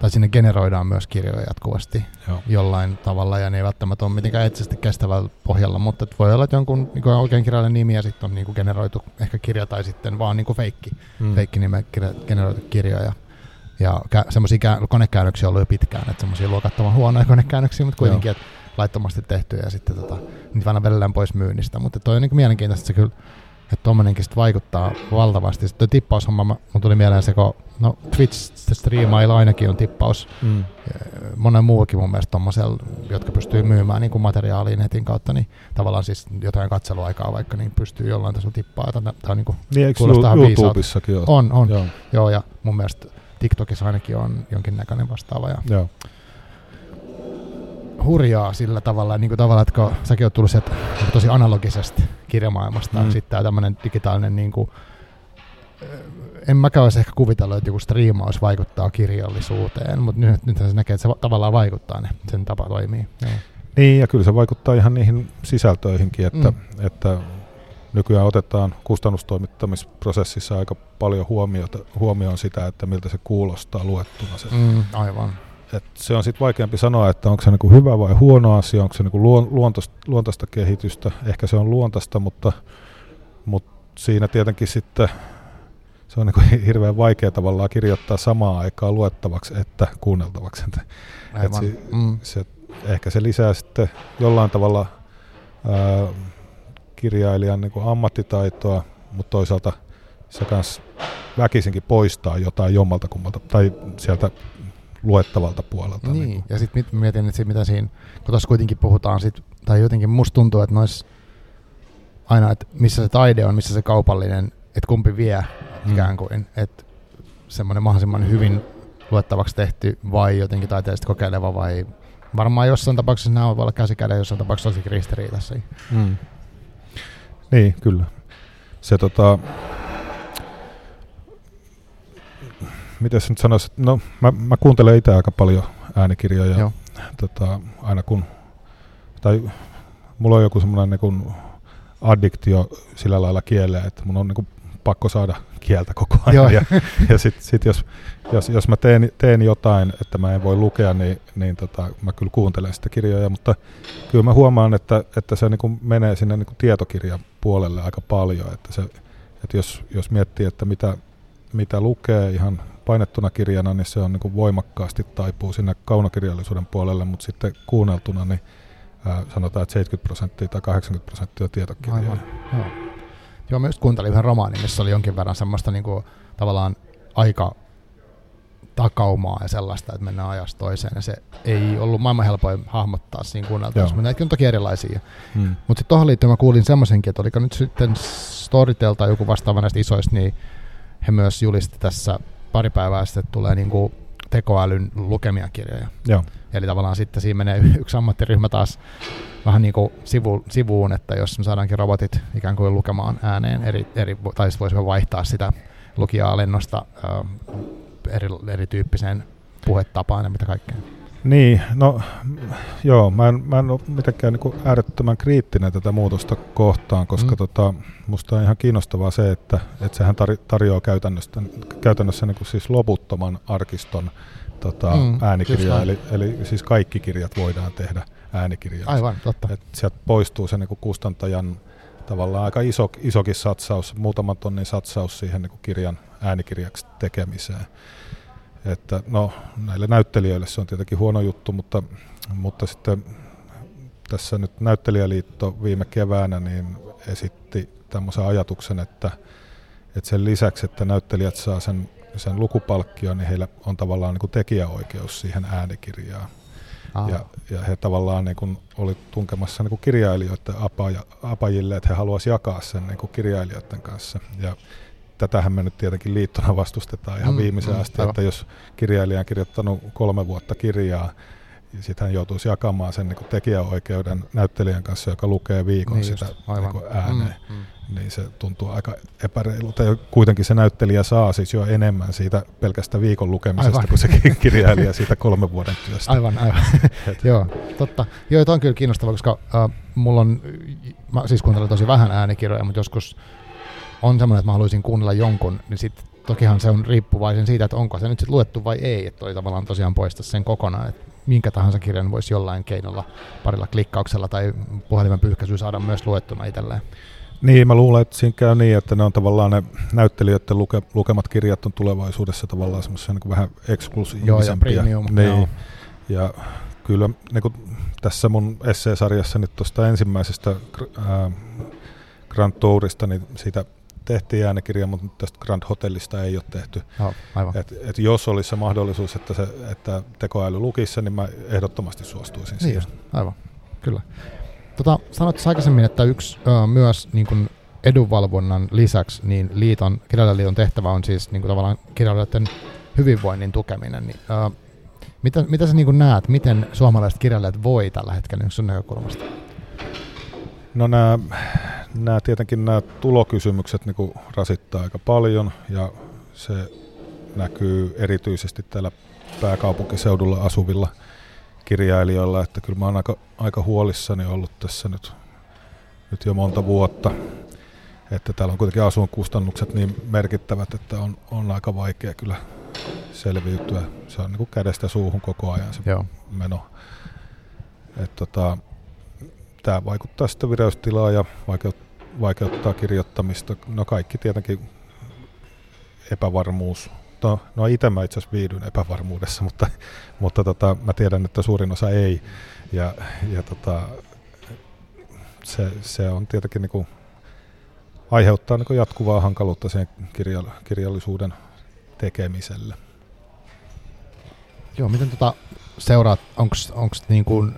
tai sinne generoidaan myös kirjoja jatkuvasti Joo. jollain tavalla, ja ne ei välttämättä ole mitenkään etsisesti kestävällä pohjalla, mutta voi olla, että jonkun niin oikein kirjallinen nimi ja sitten on niin kuin generoitu ehkä kirja tai sitten vaan niin kuin feikki, mm. feikki nimen kirja, generoitu kirja. Ja, ja kä- semmoisia kä- konekäännöksiä on ollut jo pitkään, että semmoisia luokattoman huonoja konekäännöksiä, mutta kuitenkin, että laittomasti tehtyjä ja sitten tota, niitä aina vedellään pois myynnistä. Mutta toi on niin mielenkiintoista, että se kyllä että tuommoinenkin vaikuttaa valtavasti. Sitten tippaushomma, mun tuli mieleen se, kun no Twitch-striimailla ainakin on tippaus. Mm. Monen muukin mun mielestä tommosella, jotka pystyy myymään niin materiaalia netin kautta, niin tavallaan siis jotain katseluaikaa vaikka, niin pystyy jollain tasolla tippaa. Tämä on niin kuin, niin, eikö YouTubessakin ole? On, on. Joo. Joo, ja mun mielestä TikTokissa ainakin on jonkinnäköinen vastaava. Ja Joo hurjaa sillä tavalla, niin kuin tavalla, että kun säkin oot tullut sieltä niin tosi analogisesta kirjamaailmasta, mm. sitten tämä tämmöinen digitaalinen, niin kuin, en mäkään olisi ehkä kuvitellut, että joku striimaus vaikuttaa kirjallisuuteen, mutta nyt, nyt se näkee, että se tavallaan vaikuttaa, ne, sen tapa toimii. Joo. Niin, ja kyllä se vaikuttaa ihan niihin sisältöihinkin, että, mm. että nykyään otetaan kustannustoimittamisprosessissa aika paljon huomiota, huomioon sitä, että miltä se kuulostaa luettuna. Se, Mm, aivan. Et se on sitten vaikeampi sanoa, että onko se niinku hyvä vai huono asia, onko se niinku luon, luontoista, luontaista kehitystä. Ehkä se on luontaista, mutta, mutta siinä tietenkin sitten se on niinku hirveän vaikea tavallaan kirjoittaa samaa aikaa luettavaksi että kuunneltavaksi. Et si- mm. se, ehkä se lisää sitten jollain tavalla ää, kirjailijan niin kuin ammattitaitoa, mutta toisaalta se kans väkisinkin poistaa jotain jommalta kummalta tai sieltä luettavalta puolelta. Niin, kuin. ja sitten mietin, että mitä siinä, kun tuossa kuitenkin puhutaan sit, tai jotenkin musta tuntuu, että nois aina, että missä se taide on, missä se kaupallinen, että kumpi vie Mm. ikään kuin, että semmoinen mahdollisimman hyvin luettavaksi tehty vai jotenkin taiteellisesti kokeileva vai varmaan jossain tapauksessa nämä voi olla käsikäden, jossain tapauksessa tosi ristiriidassa. Mm. Niin, kyllä. Se tota... Miten nyt sanoisi? No, mä, mä kuuntelen itse aika paljon äänikirjoja. Joo. Tota, aina kun... Tai mulla on joku semmoinen niin kuin addiktio sillä lailla kieleen, että mun on niin kuin pakko saada kieltä koko ajan. Joo. Ja, ja sitten sit jos, jos, jos mä teen, teen jotain, että mä en voi lukea, niin, niin tota, mä kyllä kuuntelen sitä kirjoja, mutta kyllä mä huomaan, että, että se niin kuin menee sinne niin kuin tietokirjan puolelle aika paljon. Että, se, että jos, jos miettii, että mitä, mitä lukee ihan painettuna kirjana, niin se on niin kuin voimakkaasti taipuu sinne kaunokirjallisuuden puolelle, mutta sitten kuunneltuna, niin ää, sanotaan, että 70 prosenttia tai 80 prosenttia on tietokirjaa. Aivan. Joo. Joo, mä just kuuntelin yhden romaanin, missä oli jonkin verran semmoista niinku, tavallaan aika takaumaa ja sellaista, että mennään ajasta toiseen. Ja se ei ollut maailman helpoin hahmottaa siinä kuunneltaessa, Joo. mutta näitäkin on toki erilaisia. Mm. Mutta sitten tuohon liittyen mä kuulin semmoisenkin, että oliko nyt sitten Storytel tai joku vastaava näistä isoista, niin he myös julisti tässä pari päivää sitten, tulee niinku tekoälyn lukemia kirjoja. Joo. Eli tavallaan sitten siinä menee yksi ammattiryhmä taas vähän niin kuin sivu, sivuun, että jos me saadaankin robotit ikään kuin lukemaan ääneen, eri, eri, tai voisimme vaihtaa sitä lukijaa lennosta ö, eri, erityyppiseen puhetapaan ja mitä kaikkea. Niin, no joo, mä en, mä en ole mitenkään niin äärettömän kriittinen tätä muutosta kohtaan, koska Mm. tota, musta on ihan kiinnostavaa se, että, että sehän tar- tarjoaa käytännössä, käytännössä niin kuin siis loputtoman arkiston tota, Mm, just äänikirjaa, eli, eli siis kaikki kirjat voidaan tehdä äänikirjaksi. Aivan, totta. Et sieltä poistuu se niin kuin kustantajan tavallaan aika iso, isokin satsaus, muutaman tonnin satsaus siihen niin kuin kirjan äänikirjaksi tekemiseen. Että no, näille näyttelijöille se on tietenkin huono juttu, mutta, mutta sitten tässä nyt Näyttelijäliitto viime keväänä niin esitti tämmöisen ajatuksen, että, että sen lisäksi, että näyttelijät saa sen, sen lukupalkkion, niin heillä on tavallaan niin kuin tekijäoikeus siihen äänikirjaan. Aa, Ja, ja he tavallaan niin kuin oli tunkemassa niin kuin kirjailijoiden apaja, apajille, että he haluaisivat jakaa sen niin kuin kirjailijoiden kanssa. Ja tätähän me nyt tietenkin liittona vastustetaan ihan Mm, viimeisen mm, asti, aivan. että jos kirjailija on kirjoittanut kolme vuotta kirjaa, niin sitten hän joutuisi jakamaan sen niin tekijäoikeuden näyttelijän kanssa, joka lukee viikon niin sitä just, aivan. niin ääneen. Mm, mm. Niin se tuntuu aika epäreilulta. Ja kuitenkin se näyttelijä saa siis jo enemmän siitä pelkästä viikon lukemisesta Aivan. kuin se kirjailija siitä kolmen vuoden työstä. Aivan, aivan. Joo, totta. Joo, tämä on kyllä kiinnostavaa, koska äh, mulla on, mä siis kuuntelen tosi vähän äänikirjoja, mutta joskus on semmoinen, että mä haluaisin kuunnella jonkun, niin sitten tokihan se on riippuvaisen siitä, että onko se nyt sit luettu vai ei, että toi tavallaan tosiaan poista sen kokonaan, että minkä tahansa kirjan voisi jollain keinolla, parilla klikkauksella tai puhelimen pyyhkäisyllä saada myös luettuna itselleen. Niin, mä luulen, että siinä käy niin, että ne on tavallaan ne näyttelijöiden luke, lukemat kirjat on tulevaisuudessa tavallaan semmoisia niin vähän eksklusiivisempia. premium, Niin. joo. Ja kyllä niin kuin tässä mun esseesarjassa nyt tuosta ensimmäisestä ää, Grand Tourista, niin siitä tehtiin äänekirja, mutta tästä Grand Hotellista ei ole tehty. Joo, aivan. Et, et jos olisi se mahdollisuus, että, se, että tekoäly lukisi sen, niin mä ehdottomasti suostuisin Niin siihen. just, aivan, kyllä. Tota, sanoit aikaisemmin, että yksi ö, myös niin kuin edunvalvonnan lisäksi niin liiton, kirjailijaliiton tehtävä on siis niin kuin tavallaan kirjailijoiden hyvinvoinnin tukeminen. Niin, ö, mitä, mitä sä niin kuin näet, miten suomalaiset kirjailijat voi tällä hetkellä niin sun näkökulmasta? No nämä, nämä tietenkin nämä tulokysymykset niin kuin rasittaa aika paljon ja se näkyy erityisesti täällä pääkaupunkiseudulla asuvilla kirjailijoilla, että kyllä mä oon aika, aika huolissani ollut tässä nyt, nyt jo monta vuotta. että täällä on kuitenkin asuinkustannukset niin merkittävät, että on, on aika vaikea kyllä selviytyä. Se on niin kuin kädestä suuhun koko ajan se Joo. meno. Et tota, tämä vaikuttaa sitten vireystilaa ja vaikeuttaa kirjoittamista. No kaikki tietenkin epävarmuus. No, no itse mä itse asiassa viihdyn epävarmuudessa, mutta, mutta tota, mä tiedän, että suurin osa ei. Ja, ja tota, se, se on tietenkin niin kuin, aiheuttaa niin jatkuvaa hankaluutta sen kirjallisuuden tekemiselle. Joo, miten tota seuraat, onko niin kuin,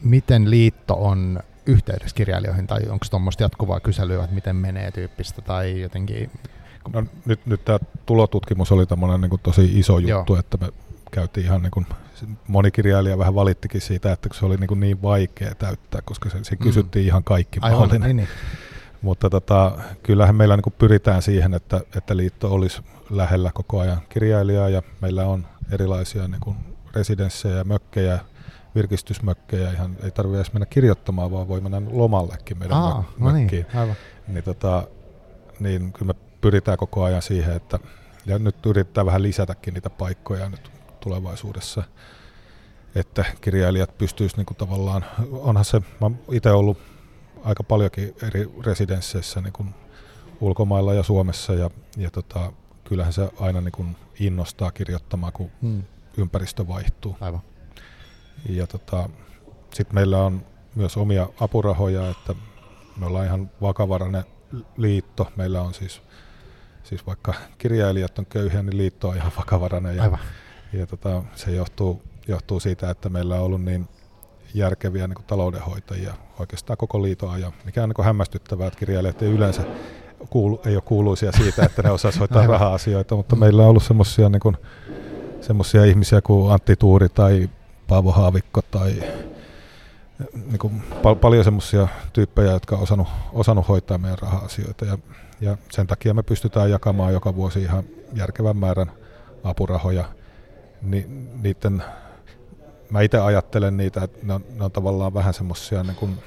miten liitto on yhteydessä kirjailijoihin, tai onko tuommoista jatkuvaa kyselyä, että miten menee tyyppistä, tai jotenkin... No, nyt, nyt tämä tulotutkimus oli tämmöinen niin tosi iso juttu, Joo. että me käytiin ihan niin kuin, moni kirjailija vähän valittikin siitä, että se oli niin, kuin niin vaikea täyttää, koska se, se mm. kysyttiin mm. ihan kaikki Aivan, mahdollinen. Niin, niin. Mutta tota, kyllähän meillä niin pyritään siihen, että, että liitto olisi lähellä koko ajan kirjailijaa ja meillä on erilaisia niin kuin residenssejä, mökkejä, virkistysmökkejä. Ihan ei tarvitse edes mennä kirjoittamaan, vaan voi mennä lomallekin meidän Aa, no niin, mökkiin. Niin, niin, tota, niin kyllä me pyritään koko ajan siihen, että ja nyt yritetään vähän lisätäkin niitä paikkoja nyt tulevaisuudessa, että kirjailijat pystyisivät niin tavallaan, onhan se, mä itse ollut aika paljonkin eri residensseissä niin kuin ulkomailla ja Suomessa ja, ja tota, kyllähän se aina niin kuin innostaa kirjoittamaan, kun hmm. ympäristö vaihtuu. Aivan. Ja tota, sitten meillä on myös omia apurahoja, että me ollaan ihan vakavarainen liitto. Meillä on siis, siis vaikka kirjailijat on köyhiä, niin liitto on ihan vakavarainen. Ja, Aivan. ja tota, se johtuu, johtuu siitä, että meillä on ollut niin järkeviä niin taloudenhoitajia oikeastaan koko liiton ajan, mikä on niin hämmästyttävää, että kirjailijat ei yleensä kuulu, ei ole kuuluisia siitä, että ne osaisivat hoitaa raha-asioita, mutta meillä on ollut semmoisia niin semmoisia ihmisiä kuin Antti Tuuri tai Paavo Haavikko tai niin kuin pal- paljon semmoisia tyyppejä, jotka on osannut, osannut hoitaa meidän raha-asioita ja, ja sen takia me pystytään jakamaan joka vuosi ihan järkevän määrän apurahoja. Ni, niiden mä itse ajattelen niitä, että ne on, ne on tavallaan vähän semmoisia niin kuin,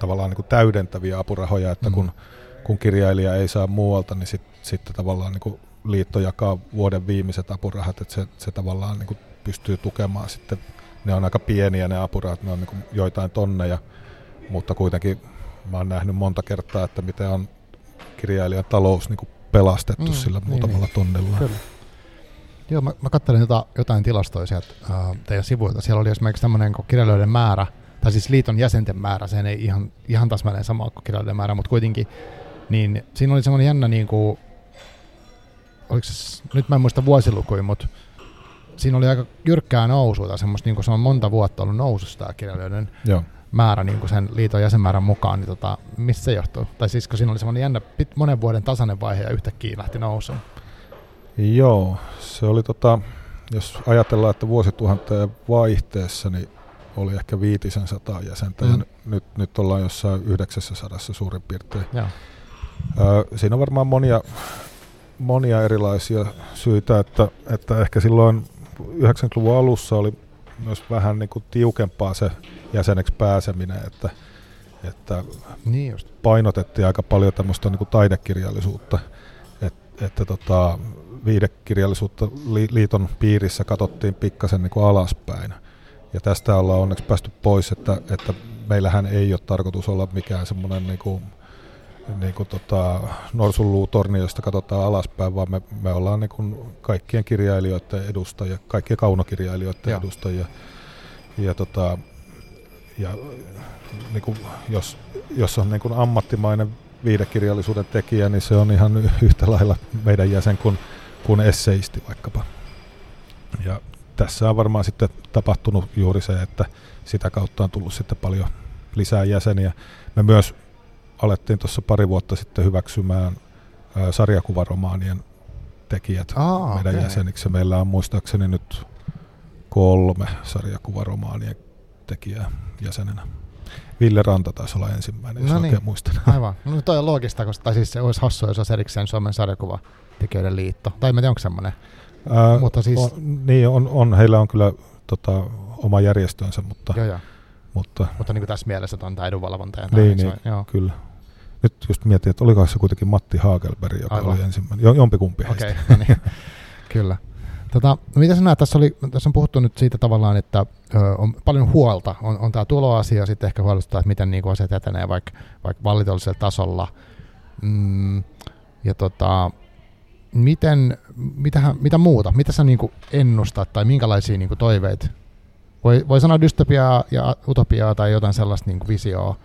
tavallaan niin kuin täydentäviä apurahoja, että mm. kun, kun kirjailija ei saa muualta, niin sitten sit tavallaan niin kuin liitto jakaa vuoden viimeiset apurahat, että se, se tavallaan niin kuin pystyy tukemaan sitten. Ne on aika pieniä ne apurahat, ne on niin kuin joitain tonneja, mutta kuitenkin mä oon nähnyt monta kertaa, että miten on kirjailijan talous niin kuin pelastettu mm, sillä niin, muutamalla niin, tonnilla. Kyllä. Joo, mä, mä katselin jota, jotain tilastoja sieltä äh, teidän sivuilta. Siellä oli esimerkiksi tämmöinen kirjailijoiden määrä, tai siis liiton jäsenten määrä, se ei ihan, ihan täsmälleen sama kuin kirjailijoiden määrä, mutta kuitenkin, niin siinä oli semmoinen jännä, niin kuin, oliko se, nyt mä en muista vuosilukuja, mutta siinä oli aika jyrkkää nousua, tai semmoista, niin kuin se on monta vuotta ollut nousussa tämä kirjailijoiden Joo. määrä niin kuin sen liiton jäsenmäärän mukaan, niin tota, mistä se johtuu? Tai siis kun siinä oli semmoinen jännä pit, monen vuoden tasainen vaihe ja yhtäkkiä lähti nousuun. Joo, se oli tota, jos ajatellaan, että vuosituhanteen vaihteessa, niin oli ehkä viitisen sataa jäsentä, mm. ja nyt, nyt ollaan jossain 900 suurin piirtein. Joo. Ö, siinä on varmaan monia, monia erilaisia syitä, että, että ehkä silloin 90-luvun alussa oli myös vähän niin kuin tiukempaa se jäseneksi pääseminen, että, että niin just. painotettiin aika paljon tämmöistä niin kuin taidekirjallisuutta, että, että tota, viidekirjallisuutta liiton piirissä katsottiin pikkasen niin kuin alaspäin. Ja tästä ollaan onneksi päästy pois, että, että meillähän ei ole tarkoitus olla mikään semmoinen niin kuin, niin kuin tota, norsunluutorni, josta katsotaan alaspäin, vaan me, me ollaan niin kuin kaikkien kirjailijoiden edustajia, kaikkien kaunokirjailijoiden ja. edustajia. Ja, tota, ja niin kuin, jos, jos on niin kuin ammattimainen viidekirjallisuuden tekijä, niin se on ihan yhtä lailla meidän jäsen kuin kuin esseisti vaikkapa. Ja tässä on varmaan sitten tapahtunut juuri se, että sitä kautta on tullut sitten paljon lisää jäseniä. Me myös alettiin tuossa pari vuotta sitten hyväksymään sarjakuvaromaanien tekijät Aa, meidän okay. jäseniksi. Meillä on muistaakseni nyt kolme sarjakuvaromaanien tekijää jäsenenä. Ville Ranta taisi olla ensimmäinen, jos no niin. muistan. Aivan. No toi on loogista, koska tai siis se olisi hassua, jos olisi erikseen Suomen sarjakuva tekijöiden liitto. Tai en tiedä, onko semmoinen. mutta siis... on, niin, on, on, heillä on kyllä tota, oma järjestönsä, mutta, joo, joo. Mutta, Mutta niin kuin tässä mielessä on tämä edunvalvonta ja Niin, se niin. on- joo. kyllä. Nyt just mietin, että olikohan se kuitenkin Matti Hagelberg, joka Aivan. oli ensimmäinen. Jo, jompikumpi heistä. Okei, no niin. kyllä. Tota, no mitä sä näet, tässä, oli, tässä on puhuttu nyt siitä tavallaan, että ö, on paljon huolta, on, on tämä tuloasia ja sitten ehkä huolestuttaa, että miten niin asiat etenee vaikka, vaikka valitollisella tasolla. Mm, ja tota, miten, mitähän, mitä muuta, mitä sä niin ennustat tai minkälaisia niin toiveita? Voi, voi sanoa dystopiaa ja utopiaa tai jotain sellaista niin visioa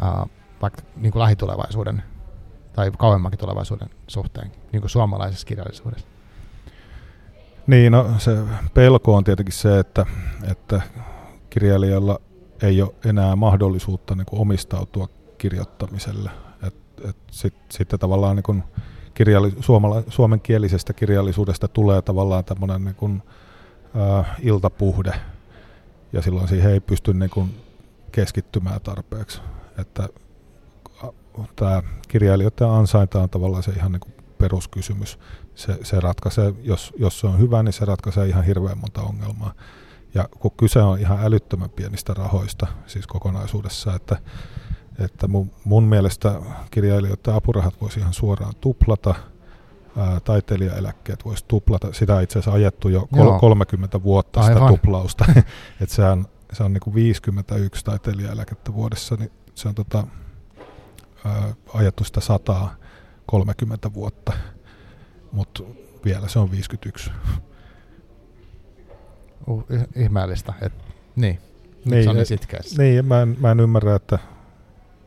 ää, vaikka niin lähitulevaisuuden tai kauemmankin tulevaisuuden suhteen, niin kuin suomalaisessa kirjallisuudessa. Niin, no se pelko on tietenkin se, että, että kirjailijalla ei ole enää mahdollisuutta niin kuin omistautua kirjoittamiselle. Et sit, sitten tavallaan niin kuin kirjalli, suomala, suomenkielisestä kirjallisuudesta tulee tavallaan tämmöinen niin kuin, iltapuhde, ja silloin siihen ei pysty niin kuin keskittymään tarpeeksi. Että tämä kirjailijoiden ansainta on tavallaan se ihan niin kuin peruskysymys. Se, se ratkaisee, jos, jos se on hyvä, niin se ratkaisee ihan hirveän monta ongelmaa. Ja kun kyse on ihan älyttömän pienistä rahoista, siis kokonaisuudessa, että, että mun, mun mielestä kirjailijoiden apurahat voisi ihan suoraan tuplata, ää, taiteilijaeläkkeet voisi tuplata. Sitä itse asiassa ajettu jo kol- Joo. 30 vuotta sitä Aivan. tuplausta. että se on, se on niin kuin 51 taiteilijaeläkettä vuodessa, niin se on tota, sitä 130 vuotta, mutta vielä se on 51. Uh, ih- ihmeellistä. Et, niin, Niin, se on niin et- sitkeässä. Niin, mä en, mä en ymmärrä, että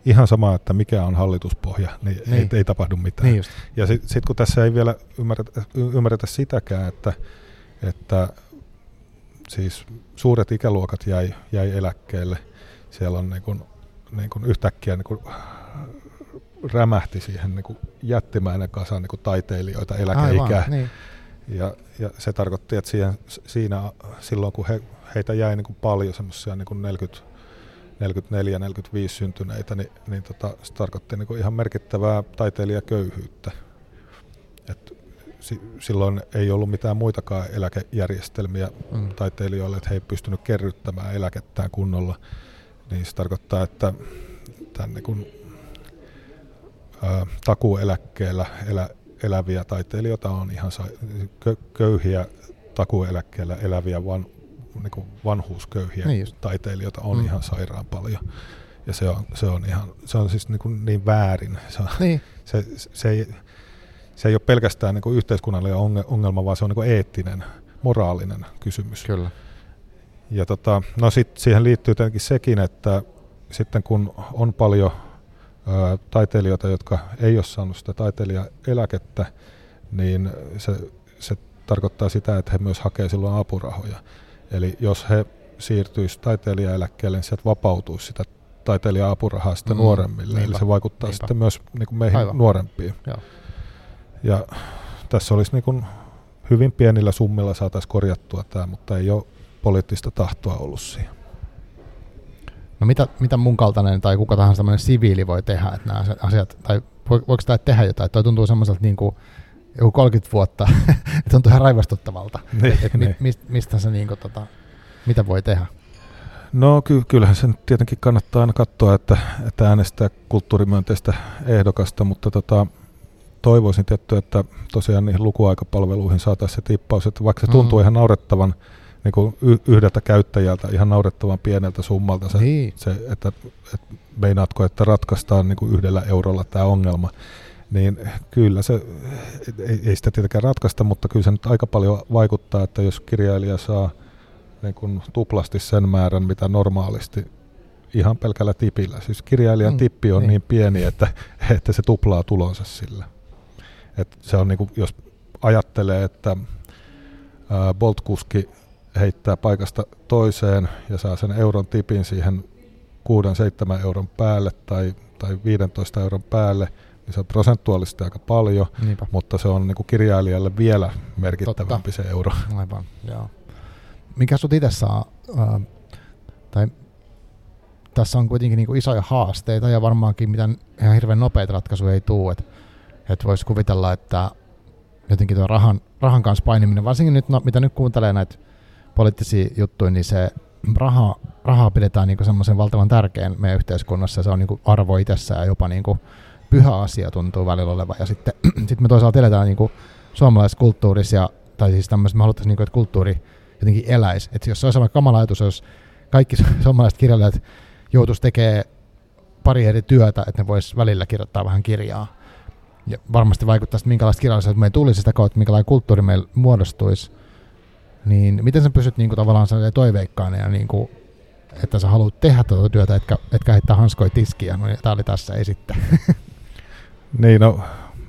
ihan sama, että mikä on hallituspohja, niin, Niin. Ei, ei tapahdu mitään. Niin just. Ja sitten sit kun tässä ei vielä ymmärretä, ymmärretä sitäkään, että, että siis suuret ikäluokat jäi, jäi eläkkeelle, siellä on niin kuin, niin kuin yhtäkkiä niin kuin rämähti siihen niin kuin jättimäinen kasa niin kuin taiteilijoita eläkeikää. Aivan, niin. Ja, ja se tarkoitti, että siihen, siinä, silloin kun he, heitä jäi niin kuin paljon semmoisia niin 44-45 syntyneitä, niin, niin tota, se tarkoitti niin kuin ihan merkittävää taiteilijaköyhyyttä. Et si, silloin ei ollut mitään muitakaan eläkejärjestelmiä Mm. taiteilijoille, että he ei pystynyt kerryttämään eläkettään kunnolla. Niin se tarkoittaa, että tämän niin kuin, ää, takuueläkkeellä elä, eläviä taiteilijoita on ihan kö, köyhiä takuueläkkeellä eläviä van, niin kuin vanhuusköyhiä Niin just. taiteilijoita on Mm. ihan sairaan paljon. Ja se on, se on, ihan, se on siis niin, kuin niin väärin. Se, on, Niin. se, se, ei, se ei ole pelkästään niin kuin yhteiskunnallinen onge- ongelma, vaan se on niin kuin eettinen, moraalinen kysymys. Kyllä. Ja tota, no sit siihen liittyy tietenkin sekin, että sitten kun on paljon taiteilijoita, jotka ei ole saanut sitä taiteilijaeläkettä, niin se, se tarkoittaa sitä, että he myös hakee silloin apurahoja. Eli jos he siirtyisivät taiteilijaeläkkeelle, niin sieltä vapautuisi sitä taiteilija-apurahaa sitten Mm, mm, nuoremmille. Eli niinpä, se vaikuttaa niinpä. sitten myös niin kuin meihin Aivan. nuorempiin. Joo. Ja tässä olisi niin kuin hyvin pienillä summilla saataisiin korjattua tämä, mutta ei ole poliittista tahtoa ollut siihen. No mitä, mitä mun kaltainen tai kuka tahansa tämmöinen siviili voi tehdä, että nämä asiat, tai vo- voiko tämä tehdä jotain? Toi tuntuu semmoiselta niin kuin joku 30 vuotta, että tuntuu ihan raivastuttavalta. Niin, Et mi, mist, mistä se niin kuin, tota, mitä voi tehdä? No ky- kyllähän se nyt tietenkin kannattaa aina katsoa, että, että äänestää kulttuurimyönteistä ehdokasta, mutta tota, toivoisin tietty, että tosiaan niihin lukuaikapalveluihin saataisiin se tippaus, että vaikka se tuntuu Mm. ihan naurettavan niin kuin yhdeltä käyttäjältä, ihan naurettavan pieneltä summalta se, Niin. se että, että meinaatko, että ratkaistaan niin kuin yhdellä eurolla tämä ongelma, niin kyllä se, ei, ei sitä tietenkään ratkaista, mutta kyllä se nyt aika paljon vaikuttaa, että jos kirjailija saa niin kuin tuplasti sen määrän, mitä normaalisti ihan pelkällä tipillä. Siis kirjailijan Mm, tippi on niin. niin. pieni, että, että se tuplaa tulonsa sillä. Et se on niin kuin, jos ajattelee, että Bolt-kuski heittää paikasta toiseen ja saa sen euron tipin siihen 6-7 euron päälle tai, tai 15 euron päälle, niin se on prosentuaalisesti aika paljon, Niinpä. mutta se on niin kuin kirjailijalle vielä merkittävämpi se euro. Aivan, joo. Mikä sut itse saa, ää, tai tässä on kuitenkin niinku isoja haasteita ja varmaankin mitään ihan hirveän nopeita ratkaisuja ei tule, että et voisi kuvitella, että jotenkin tuo rahan, rahan kanssa painiminen, varsinkin nyt, no, mitä nyt kuuntelee näitä poliittisia juttuja, niin se rahaa, rahaa pidetään niin semmoisen valtavan tärkeän meidän yhteiskunnassa, ja se on niin arvo itsessään ja jopa niin pyhä asia tuntuu välillä olevan. Ja sitten sit me toisaalta eletään niin suomalaisessa kulttuurissa, tai siis tämmöistä, me haluttaisiin, niin kuin, että kulttuuri jotenkin eläisi. Että jos se olisi kamala ajatus, jos kaikki suomalaiset kirjailijat joutuisi tekemään pari eri työtä, että ne vois välillä kirjoittaa vähän kirjaa. Ja varmasti vaikuttaa, että minkälaista kirjallisuutta meillä tulisi sitä kautta, minkälainen kulttuuri meillä muodostuisi. Niin miten sä pysyt niin kuin, tavallaan toiveikkaana ja niin kuin, että sä haluat tehdä tuota työtä, etkä, etkä heittää hanskoja tiskiä. No, niin tämä oli tässä esittää. niin, no,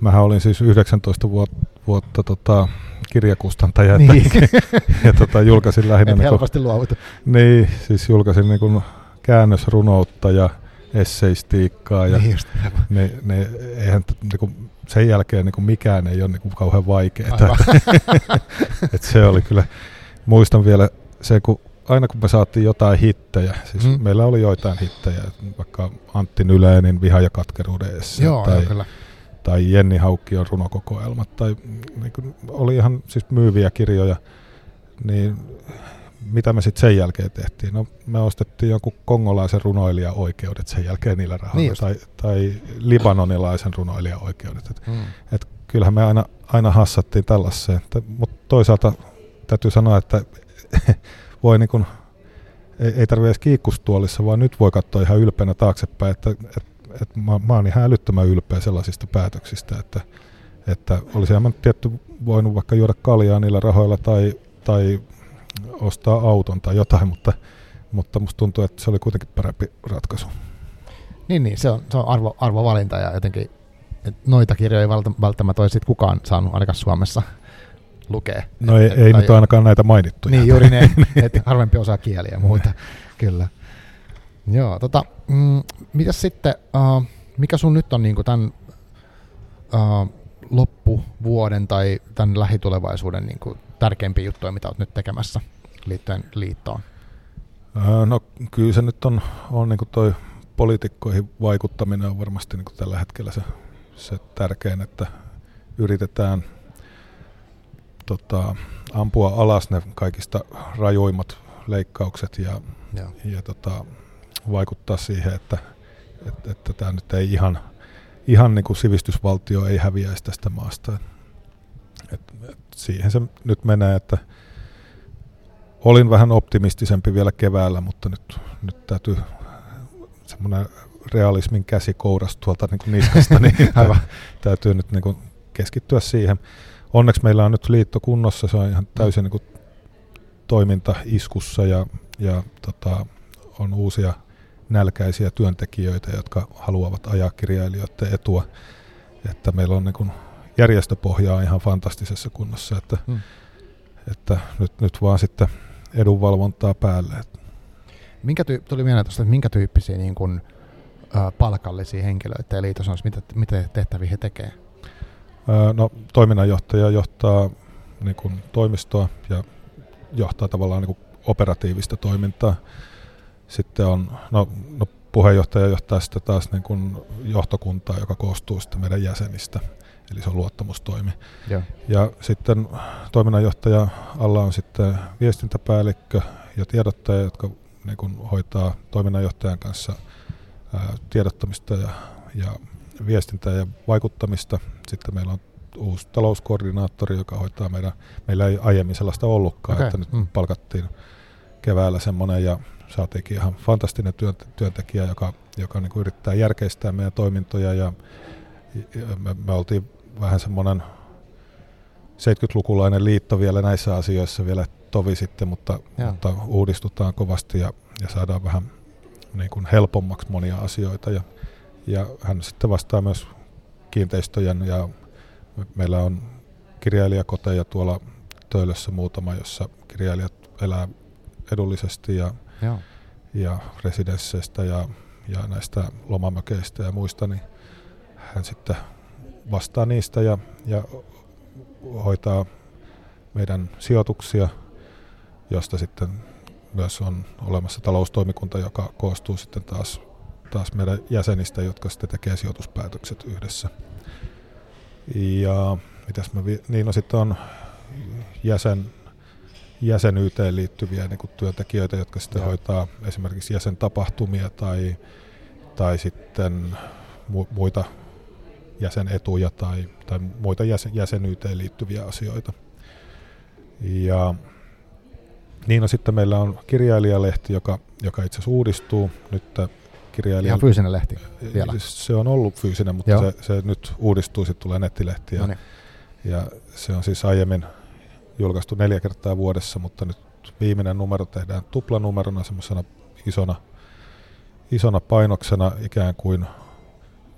mähän olin siis 19 vuotta, vuotta tota, kirjakustantaja niin. että, ja tota, julkaisin lähinnä... Et niin helposti luovuta. Niin, siis julkaisin niin käännösrunoutta ja esseistiikkaa. Ja niin ne, ne, eihän, niin kuin, sen jälkeen niin kuin mikään ei ole niin kuin kauhean vaikeaa. Et se oli kyllä, muistan vielä se, kun aina kun me saatiin jotain hittejä, siis mm. meillä oli joitain hittejä, vaikka Antti Nylänin Viha ja katkeruuden Joo, tai, kyllä. tai Jenni Haukkion runokokoelmat, tai niin kuin, oli ihan siis myyviä kirjoja, niin mitä me sitten sen jälkeen tehtiin? No me ostettiin jonkun kongolaisen runoilijan oikeudet sen jälkeen niillä rahoilla, niin tai, tai libanonilaisen runoilijan oikeudet. Et, hmm. et kyllähän me aina, aina hassattiin tällaiseen, mutta toisaalta täytyy sanoa, että voi niin kun, ei, ei tarvitse edes kiikkustuolissa, vaan nyt voi katsoa ihan ylpeänä taaksepäin, että et, et mä, mä oon ihan älyttömän ylpeä sellaisista päätöksistä, että, että olisi mä tietty voinut vaikka juoda kaljaa niillä rahoilla tai, tai ostaa auton tai jotain, mutta, mutta musta tuntuu, että se oli kuitenkin parempi ratkaisu. Niin, niin se on, se on arvo, arvovalinta ja jotenkin noita kirjoja ei välttämättä olisi kukaan saanut ainakaan Suomessa lukea. No ei, et, ei tai, nyt ainakaan näitä mainittu. Niin, juuri ne, että harvempi osaa kieliä ja muuta, kyllä. Joo, tota, mm, mitäs sitten, uh, mikä sun nyt on niin tämän uh, loppuvuoden tai tämän lähitulevaisuuden niin kuin tärkeimpiä juttuja, mitä olet nyt tekemässä liittyen liittoon? No kyllä se nyt on, on niin toi poliitikkoihin vaikuttaminen on varmasti niin tällä hetkellä se, se tärkein, että yritetään tota, ampua alas ne kaikista rajuimmat leikkaukset ja, ja. ja tota, vaikuttaa siihen, että, että, että tämä nyt ei ihan, ihan niin kuin sivistysvaltio ei häviäisi tästä maasta. Et, et siihen se nyt menee, että olin vähän optimistisempi vielä keväällä, mutta nyt, nyt täytyy semmoinen realismin käsi kouras tuolta niin kuin niskasta, niin täytyy nyt niin kuin keskittyä siihen. Onneksi meillä on nyt liitto kunnossa, se on ihan täysin niin kuin toiminta iskussa ja, ja tota, on uusia nälkäisiä työntekijöitä, jotka haluavat ajaa kirjailijoiden etua. Että meillä on niin kuin järjestöpohja on ihan fantastisessa kunnossa, että, hmm. että nyt, nyt vaan sitten edunvalvontaa päälle. Minkä tyy- tuli mieleen tuosta, että minkä tyyppisiä niin kuin, ä, palkallisia henkilöitä ja liitos on, mitä, mitä tehtäviä he tekee? no, toiminnanjohtaja johtaa niin kuin, toimistoa ja johtaa tavallaan niin kuin, operatiivista toimintaa. Sitten on, no, no puheenjohtaja johtaa sitten taas niin kuin johtokuntaa, joka koostuu sitten meidän jäsenistä eli se on luottamustoimi. Ja, ja sitten toiminnanjohtaja alla on sitten viestintäpäällikkö ja tiedottaja, jotka niin kuin hoitaa toiminnanjohtajan kanssa ää, tiedottamista ja, ja viestintää ja vaikuttamista. Sitten meillä on uusi talouskoordinaattori, joka hoitaa meidän, meillä ei aiemmin sellaista ollutkaan, okay. että nyt mm. palkattiin keväällä semmoinen ja saatiinkin ihan fantastinen työntekijä, joka, joka niin kuin yrittää järkeistää meidän toimintoja ja me, me oltiin vähän semmoinen 70-lukulainen liitto vielä näissä asioissa vielä tovi sitten, mutta, mutta uudistutaan kovasti ja, ja saadaan vähän niin kuin helpommaksi monia asioita. Ja, ja hän sitten vastaa myös kiinteistöjen ja me, meillä on kirjailijakoteja tuolla Töölössä muutama, jossa kirjailijat elää edullisesti ja, ja. ja residensseistä ja, ja näistä lomamökeistä ja muista, niin hän sitten vastaa niistä ja, ja hoitaa meidän sijoituksia, josta sitten myös on olemassa taloustoimikunta, joka koostuu sitten taas, taas meidän jäsenistä, jotka sitten tekee sijoituspäätökset yhdessä. Ja mitäs mä, vi- niin no sitten on jäsen jäsenyyteen liittyviä niin kuin työntekijöitä, jotka sitten Joo. hoitaa esimerkiksi jäsentapahtumia tai, tai sitten mu- muita jäsenetuja tai, tai muita jäsen, jäsenyyteen liittyviä asioita. Ja niin no sitten meillä on kirjailijalehti, joka, joka itse asiassa uudistuu nyt kirjailija... Ihan fyysinen lehti vielä. Se on ollut fyysinen, mutta se, se, nyt uudistuu, sitten tulee nettilehti. Ja, ja se on siis aiemmin julkaistu neljä kertaa vuodessa, mutta nyt viimeinen numero tehdään tuplanumerona semmoisena isona, isona painoksena ikään kuin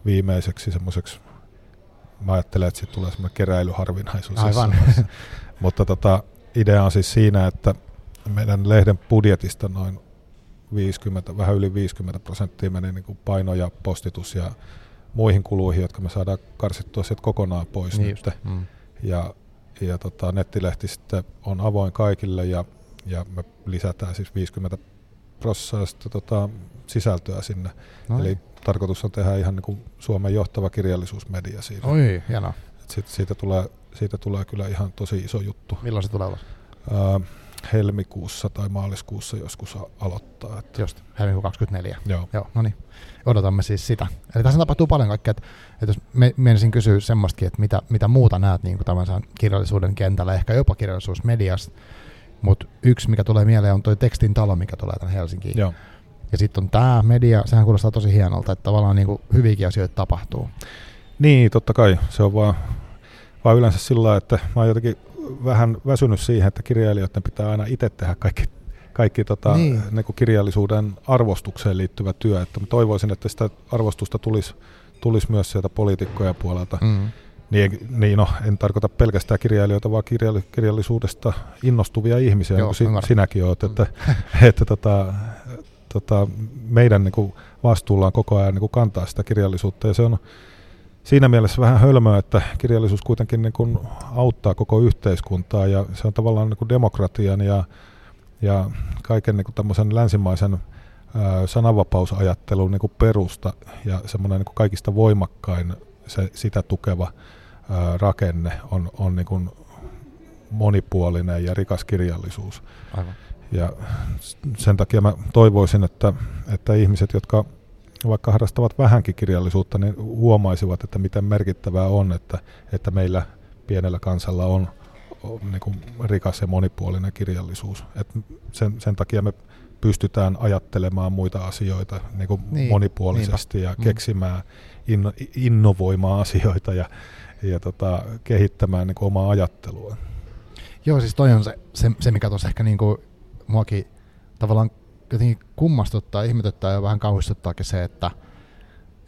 viimeiseksi semmoiseksi, mä ajattelen, että siitä tulee semmoinen keräilyharvinaisuus. Aivan. mutta tota, idea on siis siinä, että meidän lehden budjetista noin 50, vähän yli 50 prosenttia meni niin kuin paino ja postitus ja muihin kuluihin, jotka me saadaan karsittua sieltä kokonaan pois niin nyt. Mm. Ja, ja tota, nettilehti sitten on avoin kaikille ja, ja me lisätään siis 50 prosenttia tota, sisältöä sinne. Noin. Eli tarkoitus on tehdä ihan niin kuin Suomen johtava kirjallisuusmedia siinä. Oi, hienoa. Sit siitä, tulee, siitä tulee kyllä ihan tosi iso juttu. Milloin se tulee ulos? Helmikuussa tai maaliskuussa joskus aloittaa. Että Just, helmikuun 24. Joo. Joo, no niin. Odotamme siis sitä. Eli tässä tapahtuu paljon kaikkea, että, että jos me, menisin kysyä semmoistakin, että mitä, mitä muuta näet niin kuin kirjallisuuden kentällä, ehkä jopa kirjallisuusmediassa, mutta yksi, mikä tulee mieleen, on tuo tekstin talo, mikä tulee tänne Helsinkiin. Joo. Ja sitten on tämä media, sehän kuulostaa tosi hienolta, että tavallaan niin kuin hyviäkin asioita tapahtuu. Niin, totta kai. Se on vaan, vaan yleensä sillä että mä oon jotenkin vähän väsynyt siihen, että kirjailijoiden pitää aina itse tehdä kaikki, kaikki tota, niin. niin kuin kirjallisuuden arvostukseen liittyvä työ. Että mä toivoisin, että sitä arvostusta tulisi, tulisi myös sieltä poliitikkojen puolelta. Mm. Niin, niin no, en tarkoita pelkästään kirjailijoita, vaan kirjalli, kirjallisuudesta innostuvia ihmisiä, Joo, niin kuin sinäkin olet. Että, mm. että, että tota, tota, meidän niin kuin vastuulla on koko ajan niin kuin kantaa sitä kirjallisuutta, ja se on siinä mielessä vähän hölmöä, että kirjallisuus kuitenkin niin kuin auttaa koko yhteiskuntaa ja se on tavallaan niin kuin demokratian ja, ja kaiken niin kuin tämmöisen länsimaisen sananvapausajattelun niin perusta ja semmoinen niin kaikista voimakkain se, sitä tukeva ää, rakenne on, on niin kuin monipuolinen ja rikas kirjallisuus. Aivan. Ja sen takia mä toivoisin, että, että ihmiset, jotka vaikka harrastavat vähänkin kirjallisuutta, niin huomaisivat, että miten merkittävää on, että, että meillä pienellä kansalla on, on niin kuin rikas ja monipuolinen kirjallisuus. Et sen, sen takia me pystytään ajattelemaan muita asioita niin kuin niin, monipuolisesti niinpä. ja mm. keksimään, inno, innovoimaan asioita ja, ja tota, kehittämään niin kuin omaa ajattelua. Joo, siis toi on se, se, se mikä tuossa ehkä niin kuin muakin tavallaan jotenkin kummastuttaa, ihmetyttää ja vähän kauhistuttaakin se, että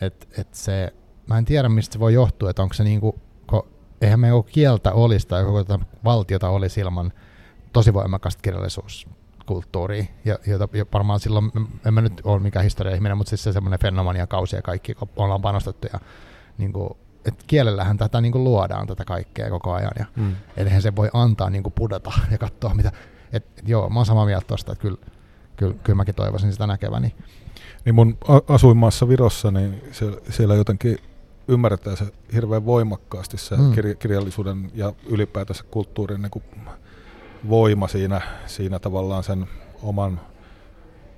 et, et se, mä en tiedä mistä se voi johtua, että onko se niinku, kun, eihän me joku kieltä olisi tai koko valtiota olisi ilman tosi voimakasta kirjallisuuskulttuuria, ja, ja, ja varmaan silloin, en mä nyt ole mikään historia-ihminen, mutta siis se semmoinen fenomania kausi ja kaikki, kun ollaan panostettu ja niin kuin, että kielellähän tätä niin kuin luodaan tätä kaikkea koko ajan, ja mm. eihän se voi antaa niin kuin pudota ja katsoa mitä, et, et joo, mä oon samaa mieltä tuosta, että kyllä kyllä, kyllä mäkin toivoisin sitä näkeväni. Niin mun asuinmaassa Virossa, niin siellä, siellä jotenkin ymmärretään se hirveän voimakkaasti se mm. kir- kirjallisuuden ja ylipäätänsä kulttuurin niin kuin voima siinä, siinä tavallaan sen oman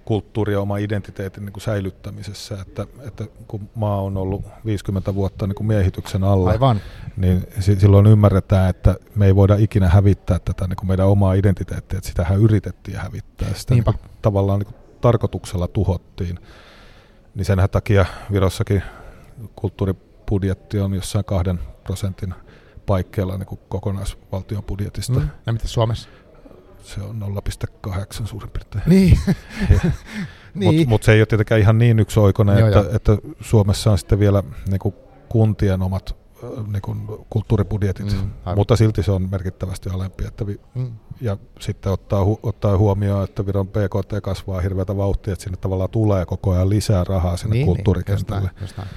kulttuuri- ja oma identiteetin niin kuin säilyttämisessä, että, että kun maa on ollut 50 vuotta niin kuin miehityksen alla, Aivan. niin silloin ymmärretään, että me ei voida ikinä hävittää tätä niin kuin meidän omaa identiteettiä, että sitähän yritettiin hävittää, sitä niin kuin, tavallaan niin kuin tarkoituksella tuhottiin. Niin sen takia Virossakin kulttuuribudjetti on jossain kahden prosentin paikkeilla niin kuin kokonaisvaltion budjetista. Mm. Ja mitä Suomessa? Se on 0,8 suurin piirtein. Niin. niin. Mutta mut se ei ole tietenkään ihan niin yksioikoinen, että, jo. että Suomessa on sitten vielä niin kuin kuntien omat niin kuin kulttuuribudjetit, mm, mutta silti se on merkittävästi alempi. Että vi, mm. Ja sitten ottaa, hu, ottaa huomioon, että Viron PKT kasvaa hirveätä vauhtia, että sinne tavallaan tulee koko ajan lisää rahaa sinne niin, kulttuurikentälle. Niin,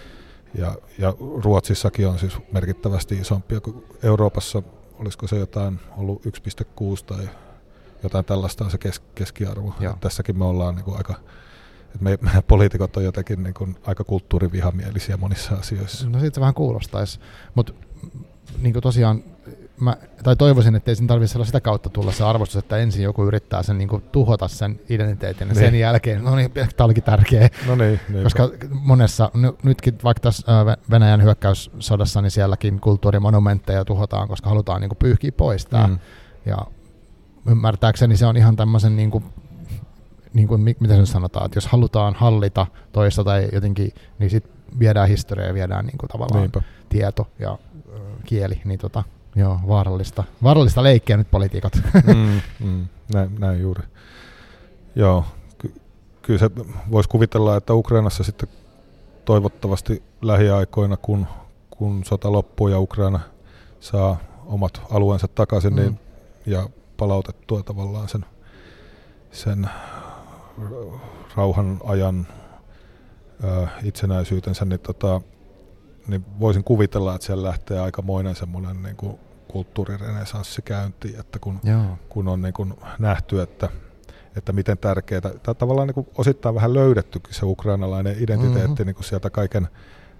ja, ja Ruotsissakin on siis merkittävästi isompi. Euroopassa olisiko se jotain ollut 1,6 tai jotain tällaista on se kes, keskiarvo. Tässäkin me ollaan niin kuin aika, että me, me poliitikot on jotenkin niin kuin aika kulttuurivihamielisiä monissa asioissa. No siitä se vähän kuulostaisi, mutta niin tosiaan mä, tai toivoisin, että ei sen tarvitse sitä kautta tulla se arvostus, että ensin joku yrittää sen niin kuin, tuhota sen identiteetin ja niin. sen jälkeen, no niin, tämä olikin tärkeä. No niin, Koska monessa, n- nytkin vaikka tässä Venäjän hyökkäyssodassa, niin sielläkin kulttuurimonumentteja tuhotaan, koska halutaan niin kuin, pyyhkiä pois tämä. Mm. Ja ymmärtääkseni se on ihan tämmöisen niin kuin, niin kuin, mitä se sanotaan, että jos halutaan hallita toista tai jotenkin, niin sitten viedään historiaa ja viedään niin kuin, tavallaan Niinpä. tieto ja ö, kieli, niin tota, joo, vaarallista, vaarallista leikkiä nyt poliitikot. mm, mm, näin, näin juuri. Joo, ky- kyllä se voisi kuvitella, että Ukrainassa sitten toivottavasti lähiaikoina, kun, kun sota loppuu ja Ukraina saa omat alueensa takaisin mm. niin, ja palautettua tavallaan sen, sen rauhan ajan ö, itsenäisyytensä, niin, tota, niin voisin kuvitella, että siellä lähtee aikamoinen semmoinen niin kuin kulttuurirenesanssi käyntiin, että kun, kun on niin kuin nähty, että, että miten tärkeää, tai tavallaan niin kuin osittain vähän löydettykin se ukrainalainen identiteetti mm-hmm. niin kuin sieltä kaiken,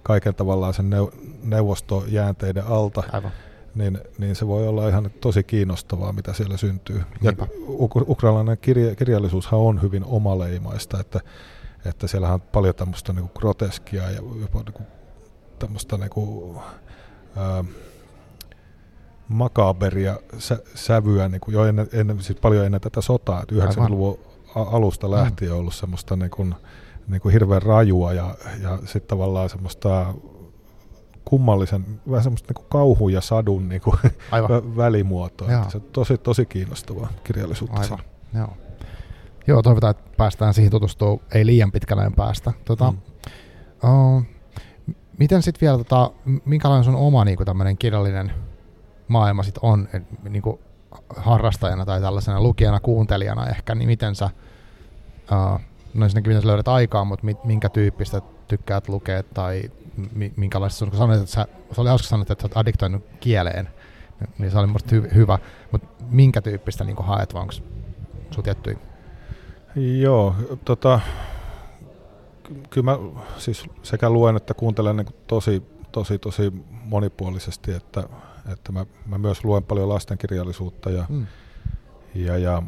kaiken tavallaan sen neuvostojäänteiden alta. Aivan niin, niin se voi olla ihan tosi kiinnostavaa, mitä siellä syntyy. Ja ukrainalainen kirja, kirjallisuushan on hyvin omaleimaista, että, että siellähän on paljon tämmöistä niin groteskia ja jopa niin tämmöistä niin kuin, ää, makaberia sä, sävyä niin kuin jo ennen, ennen, siis paljon ennen tätä sotaa, että 90-luvun alusta lähtien on ollut semmoista niin kuin, niin kuin hirveän rajua ja, ja sitten tavallaan semmoista kummallisen, vähän semmoista niin kauhu ja sadun niin kuin Aivan. välimuotoa. Että se on tosi, tosi kiinnostavaa kirjallisuutta. Aivan. Joo. Joo, toivotaan, että päästään siihen tutustumaan ei liian pitkällä päästä. Tota, mm. uh, miten sitten vielä, tota, minkälainen sun oma niin kuin tämmöinen kirjallinen maailma sit on et, niin kuin harrastajana tai tällaisena lukijana, kuuntelijana ehkä, niin miten sä, uh, no ensinnäkin miten sä löydät aikaa, mutta minkä tyyppistä tykkäät lukea tai minkälaista, kun sanoit, että sä, se oli hauska sanoa, että sä oot addiktoinut kieleen, niin se oli musta hy, hyvä, mutta minkä tyyppistä niin haet, vai onko sun tiettyjä? Joo, tota, kyllä mä siis sekä luen että kuuntelen niin tosi, tosi, tosi monipuolisesti, että, että mä, mä myös luen paljon lastenkirjallisuutta ja, mm. ja, ja,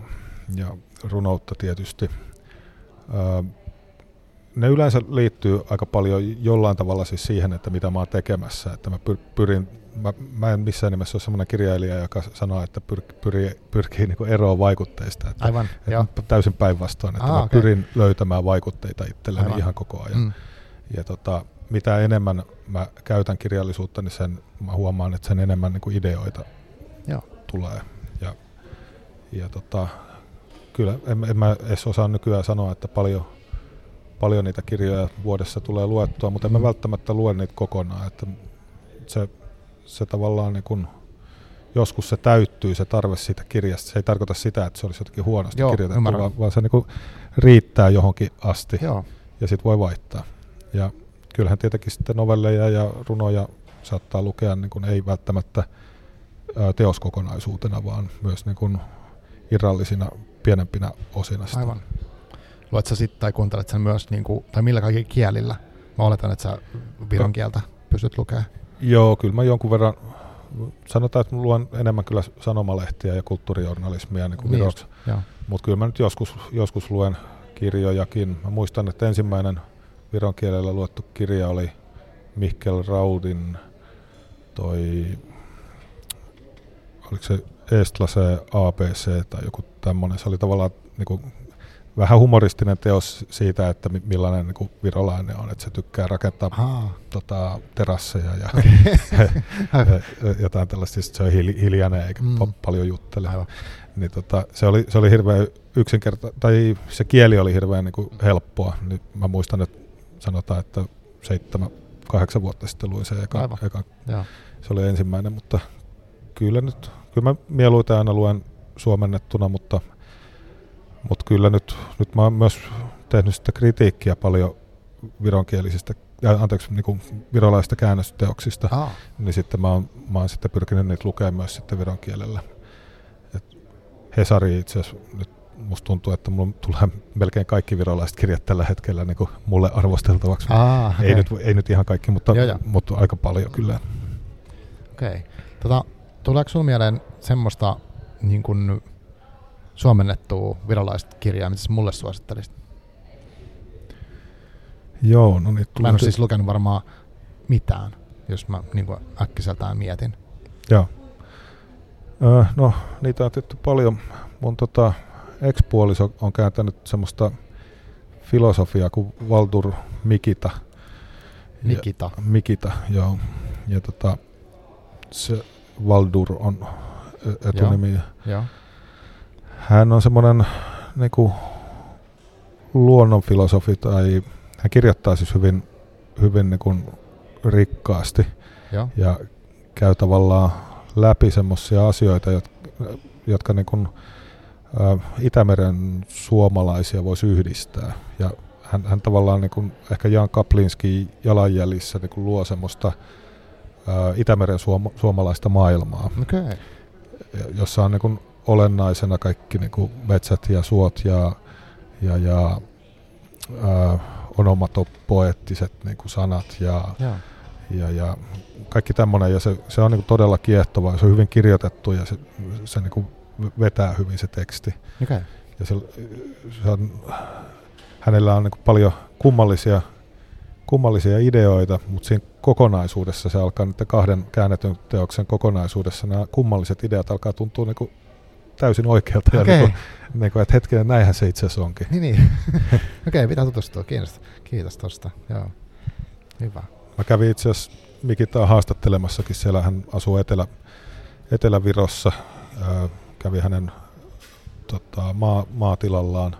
ja runoutta tietysti. Ö, ne yleensä liittyy aika paljon jollain tavalla siis siihen, että mitä mä oon tekemässä. Että mä pyrin, mä, mä en missään nimessä ole sellainen kirjailija, joka sanoo, että pyr, pyri, pyrkii niin eroon vaikutteista. Että, Aivan, että joo. Täysin päinvastoin, että Aa, mä okay. pyrin löytämään vaikutteita itselleni Aivan. ihan koko ajan. Mm. Ja tota, mitä enemmän mä käytän kirjallisuutta, niin sen mä huomaan, että sen enemmän niin kuin ideoita joo. tulee. Ja, ja tota, kyllä en, en mä edes osaa nykyään sanoa, että paljon paljon niitä kirjoja vuodessa tulee luettua, mutta en mä mm. välttämättä lue niitä kokonaan. Että se, se tavallaan niin kun, joskus se täyttyy se tarve siitä kirjasta. Se ei tarkoita sitä, että se olisi jotenkin huonosti Joo, kirjoitettu, vaan, vaan se niin riittää johonkin asti Joo. ja sitten voi vaihtaa. Ja kyllähän tietenkin sitten novelleja ja runoja saattaa lukea niin kun ei välttämättä teoskokonaisuutena, vaan myös niin kun irrallisina pienempinä osina. Sitä. Aivan. Luet sä sitten tai kuuntelet sen myös, niin kuin, tai millä kaikilla kielillä? Mä oletan, että sä viron kieltä pystyt lukemaan. Joo, kyllä mä jonkun verran, sanotaan, että luen enemmän kyllä sanomalehtiä ja kulttuurijournalismia niin kuin niin. Mutta kyllä mä nyt joskus, joskus luen kirjojakin. Mä muistan, että ensimmäinen viron kielellä luettu kirja oli Mikkel Raudin toi, oliko se Estlase ABC tai joku tämmöinen. Se oli tavallaan niin kuin vähän humoristinen teos siitä, että millainen niin kuin virolainen on, että se tykkää rakentaa tota, terasseja ja, ja jotain tällaista, siis se on hiljainen eikä mm. paljon juttele. Aivan. Niin tota, se, oli, se oli hirveän yksinkertainen, tai se kieli oli hirveän niin kuin helppoa. Nyt mä muistan, että sanotaan, että seitsemän, kahdeksan vuotta sitten luin se eka, eka. se oli ensimmäinen, mutta kyllä nyt, kyllä mä mieluiten aina luen suomennettuna, mutta mutta kyllä nyt, nyt mä oon myös tehnyt sitä kritiikkiä paljon vironkielisistä, äh, anteeksi, niin kuin virolaisista käännösteoksista, ah. niin sitten mä oon, mä oon sitten pyrkinyt niitä lukemaan myös sitten viron kielellä. Et Hesari itse asiassa nyt musta tuntuu, että mulla tulee melkein kaikki virolaiset kirjat tällä hetkellä niin kuin mulle arvosteltavaksi. Ah, okay. ei, nyt, ei nyt ihan kaikki, mutta, joo, joo. mutta aika paljon kyllä. Okei. Okay. Tota, tuleeko sinulla mieleen semmoista niin kuin suomennettua virallista kirjaa, mitä mulle suosittelisit? Joo, no niin. Mä en ole siis lukenut varmaan mitään, jos mä niin kuin äkkiseltään mietin. Joo. Öö, no, niitä on tehty paljon. Mun tota, ex-puoliso on kääntänyt semmoista filosofiaa kuin Valdur Mikita. Mikita. Ja, Mikita, joo. Ja tota, se Valdur on etunimi. Joo. joo. Hän on semmoinen niin luonnonfilosofi tai hän kirjoittaa siis hyvin, hyvin niin kuin rikkaasti Joo. ja käy tavallaan läpi semmoisia asioita, jotka, jotka niin kuin, ä, Itämeren suomalaisia voisi yhdistää. Ja hän, hän tavallaan niin kuin, ehkä Jan Kaplinski jalanjäljissä niin kuin luo semmoista ä, Itämeren suoma, suomalaista maailmaa, okay. jossa on niin kuin, olennaisena kaikki niin kuin metsät ja suot ja, ja, ja ä, onomatopoettiset niin kuin sanat ja, Joo. ja, ja kaikki tämmöinen. Ja se, se on niin kuin todella kiehtova, se on hyvin kirjoitettu ja se, se niin kuin vetää hyvin se teksti. Okay. Ja se, se on, hänellä on niin paljon kummallisia, kummallisia ideoita, mutta siinä kokonaisuudessa se alkaa nyt kahden käännetyn teoksen kokonaisuudessa nämä kummalliset ideat alkaa tuntua niin täysin oikealta. Okay. Ja niin kuin, niin kuin, että hetkinen, näinhän se itse asiassa onkin. Niin, niin. Okei, okay, pitää tutustua. Kiitos, Kiitos tosta. Joo. Hyvä. Mä kävin itse asiassa Mikitaa haastattelemassakin. Siellä hän asuu Etelä, Etelä-Virossa. Ää, kävi hänen tota, maa, maatilallaan.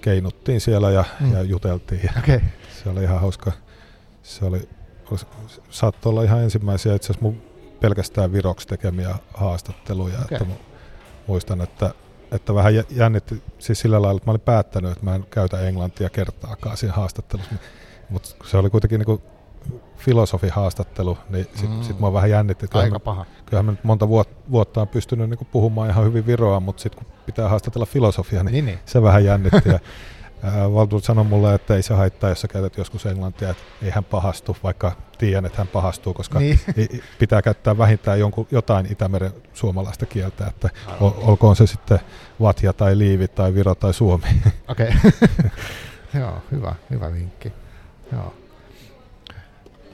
Keinuttiin siellä ja, mm. ja juteltiin. Ja okay. Se oli ihan hauska. Se oli, saattoi olla ihan ensimmäisiä itse asiassa mun pelkästään viroksi tekemiä haastatteluja. Okay. Että muistan, että, että vähän jännitti siis sillä lailla, että mä olin päättänyt, että mä en käytä englantia kertaakaan siinä haastattelussa. Mutta se oli kuitenkin niin filosofihaastattelu, niin sitten mm. sit mua vähän jännitti. Aika kyllähän paha. Kyllähän mä nyt monta vuotta on pystynyt niin puhumaan ihan hyvin viroa, mutta sitten kun pitää haastatella filosofia, niin, niin, niin. se vähän jännitti. ja, Valtur sanoi mulle, että ei se haittaa, jos sä käytät joskus englantia, että ei hän pahastu, vaikka tiedän, että hän pahastuu, koska niin. pitää käyttää vähintään jonkun, jotain Itämeren suomalaista kieltä, että ol, olkoon se sitten Vatja tai Liivi tai Viro tai Suomi. Okei, okay. joo, hyvä, hyvä vinkki. Joo,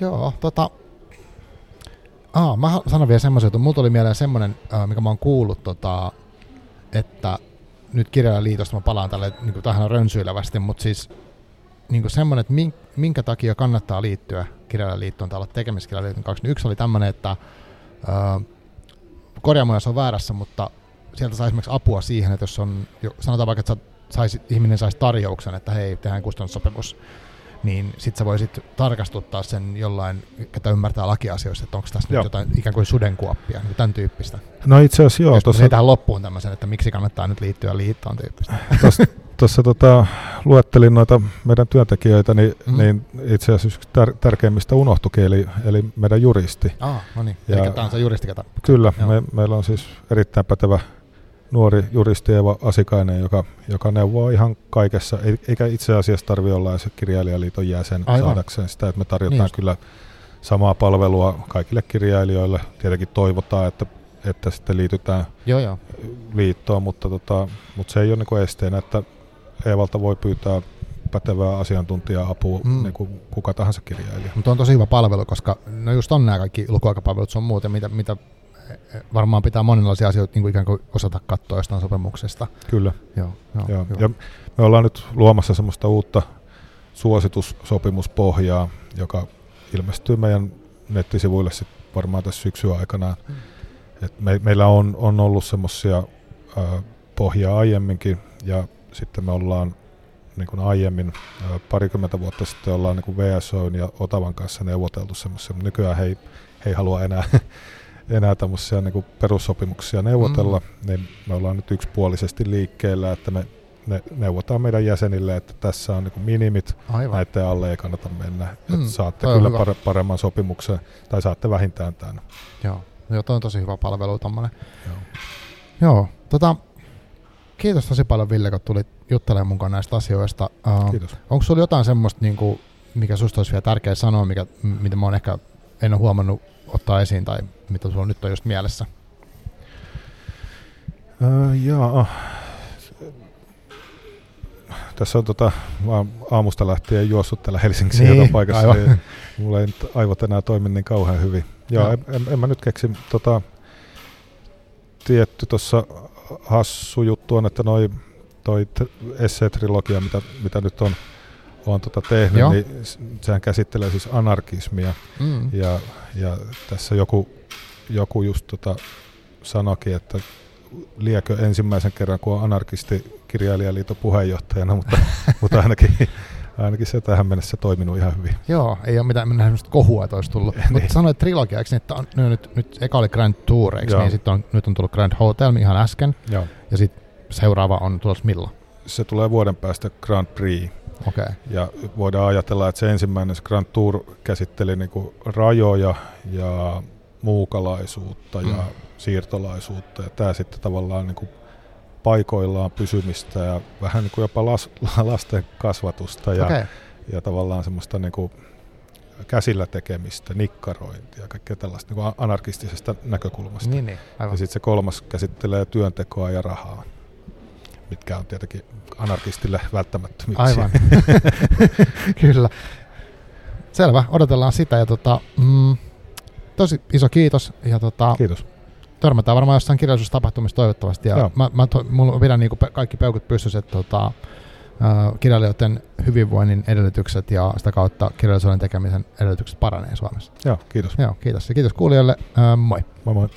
joo tota, Aa, mä sanon vielä semmoisen, että mulla tuli mieleen semmoinen, mikä mä oon kuullut, tota, että nyt kirjailijaliitosta mä palaan tälle niin tähän rönsyilevästi, mutta siis niin semmoinen, että minkä takia kannattaa liittyä kirjailijaliittoon tai olla kirjailijaliiton kanssa. Yksi oli tämmöinen, että korjaamoja on väärässä, mutta sieltä saa esimerkiksi apua siihen, että jos on, sanotaan vaikka, että saisi, ihminen saisi tarjouksen, että hei, tehdään kustannussopimus, niin sitten sä voisit tarkastuttaa sen jollain, ketä ymmärtää lakiasioista, että onko tässä Joo. nyt jotain ikään kuin sudenkuoppia, niin tämän tyyppistä. No itse asiassa joo. Tuossa... tähän loppuun tämmöisen, että miksi kannattaa nyt liittyä liittoon tyyppistä. Tuossa tota, luettelin noita meidän työntekijöitä, niin, mm. niin itse asiassa yksi tär- tärkeimmistä unohtukin, eli, eli meidän juristi. Ah, no niin, ja, eli tämä on se juristi, ketä... Kyllä, me, meillä on siis erittäin pätevä nuori juristi Eeva Asikainen, joka, joka neuvoo ihan kaikessa, eikä itse asiassa tarvitse olla se kirjailijaliiton jäsen Aivan. saadakseen sitä, että me tarjotaan niin kyllä samaa palvelua kaikille kirjailijoille. Tietenkin toivotaan, että, että sitten liitytään joo, joo. liittoon, mutta, tota, mutta se ei ole niin esteenä, että Eevalta voi pyytää pätevää asiantuntija-apua mm. niin kuin kuka tahansa kirjailija. Mutta on tosi hyvä palvelu, koska no just on nämä kaikki lukuaikapalvelut sun muuten, mitä, mitä varmaan pitää monenlaisia asioita niin kuin ikään kuin osata katsoa jostain sopimuksesta. Kyllä. Joo, joo, joo. Ja me ollaan nyt luomassa semmoista uutta suositussopimuspohjaa, joka ilmestyy meidän nettisivuille sit varmaan tässä syksyn aikana. Mm. Et me, meillä on, on ollut semmoisia pohjaa aiemminkin ja sitten me ollaan niin kuin aiemmin parikymmentä vuotta sitten ollaan niin kuin VSO ja Otavan kanssa neuvoteltu semmoisia, mutta nykyään he ei, he ei halua enää enää tämmöisiä niin perussopimuksia neuvotella, mm. niin me ollaan nyt yksipuolisesti liikkeellä, että me ne neuvotaan meidän jäsenille, että tässä on niin minimit, Aivan. näiden alle ei kannata mennä. Mm, että saatte kyllä hyvä. paremman sopimuksen, tai saatte vähintään tämän. Joo, Joo toi on tosi hyvä palvelu tommonen. Joo. Joo, tota, kiitos tosi paljon Ville, kun tulit juttelemaan mukaan näistä asioista. Uh, kiitos. Onko sulla jotain semmoista, niin kuin, mikä susta olisi vielä tärkeä sanoa, mikä, mitä mä oon ehkä en ole huomannut ottaa esiin tai mitä sulla nyt on just mielessä? Öö, jaa. Tässä on tota, mä aamusta lähtien juossut täällä Helsingissä Niin, paikassa. aivan. Niin mulla ei nyt aivot enää toimi niin kauhean hyvin. Joo, Joo. en, en, en, mä nyt keksi tota, tietty tuossa hassu juttu on, että noi, toi essee-trilogia, mitä, mitä nyt on, on tota tehnyt, Joo. niin sehän käsittelee siis anarkismia. Mm. Ja, ja tässä joku, joku just tota sanoikin, että liekö ensimmäisen kerran, kun on anarkisti kirjailijaliiton puheenjohtajana, mutta, mutta ainakin, ainakin se tähän mennessä toiminut ihan hyvin. Joo, ei ole mitään semmoista kohua, että olisi tullut. Niin. Mutta sanoit trilogia, eikö niin, että on, no, nyt, nyt eka oli Grand Tour, eikö niin? Sitten on, nyt on tullut Grand Hotel ihan äsken, Joo. ja sitten seuraava on tulossa milloin? Se tulee vuoden päästä Grand Prix. Okay. Ja voidaan ajatella, että se ensimmäinen Grand Tour käsitteli niinku rajoja ja muukalaisuutta ja Mm. siirtolaisuutta. Ja tämä sitten tavallaan niinku paikoillaan pysymistä ja vähän niinku jopa las, lasten kasvatusta ja, Okei. ja tavallaan semmoista niinku käsillä tekemistä, nikkarointia ja kaikkea tällaista niinku anarkistisesta näkökulmasta. Niin, niin, Ja aivan. sitten se kolmas käsittelee työntekoa ja rahaa, mitkä on tietenkin anarkistille välttämättömyyksiä. Aivan. Kyllä. Selvä, odotellaan sitä ja tota, mm, tosi iso kiitos ja tota, Kiitos. törmätään varmaan jossain kirjallisuustapahtumissa toivottavasti. Ja Joo. mä, mä to, mulla pidän niinku pe- kaikki peukut pystyssä, että tota, kirjailijoiden hyvinvoinnin edellytykset ja sitä kautta kirjallisuuden tekemisen edellytykset paranee Suomessa. Joo, kiitos. Joo, kiitos. Ja kiitos kuulijoille. Moi. Moi moi.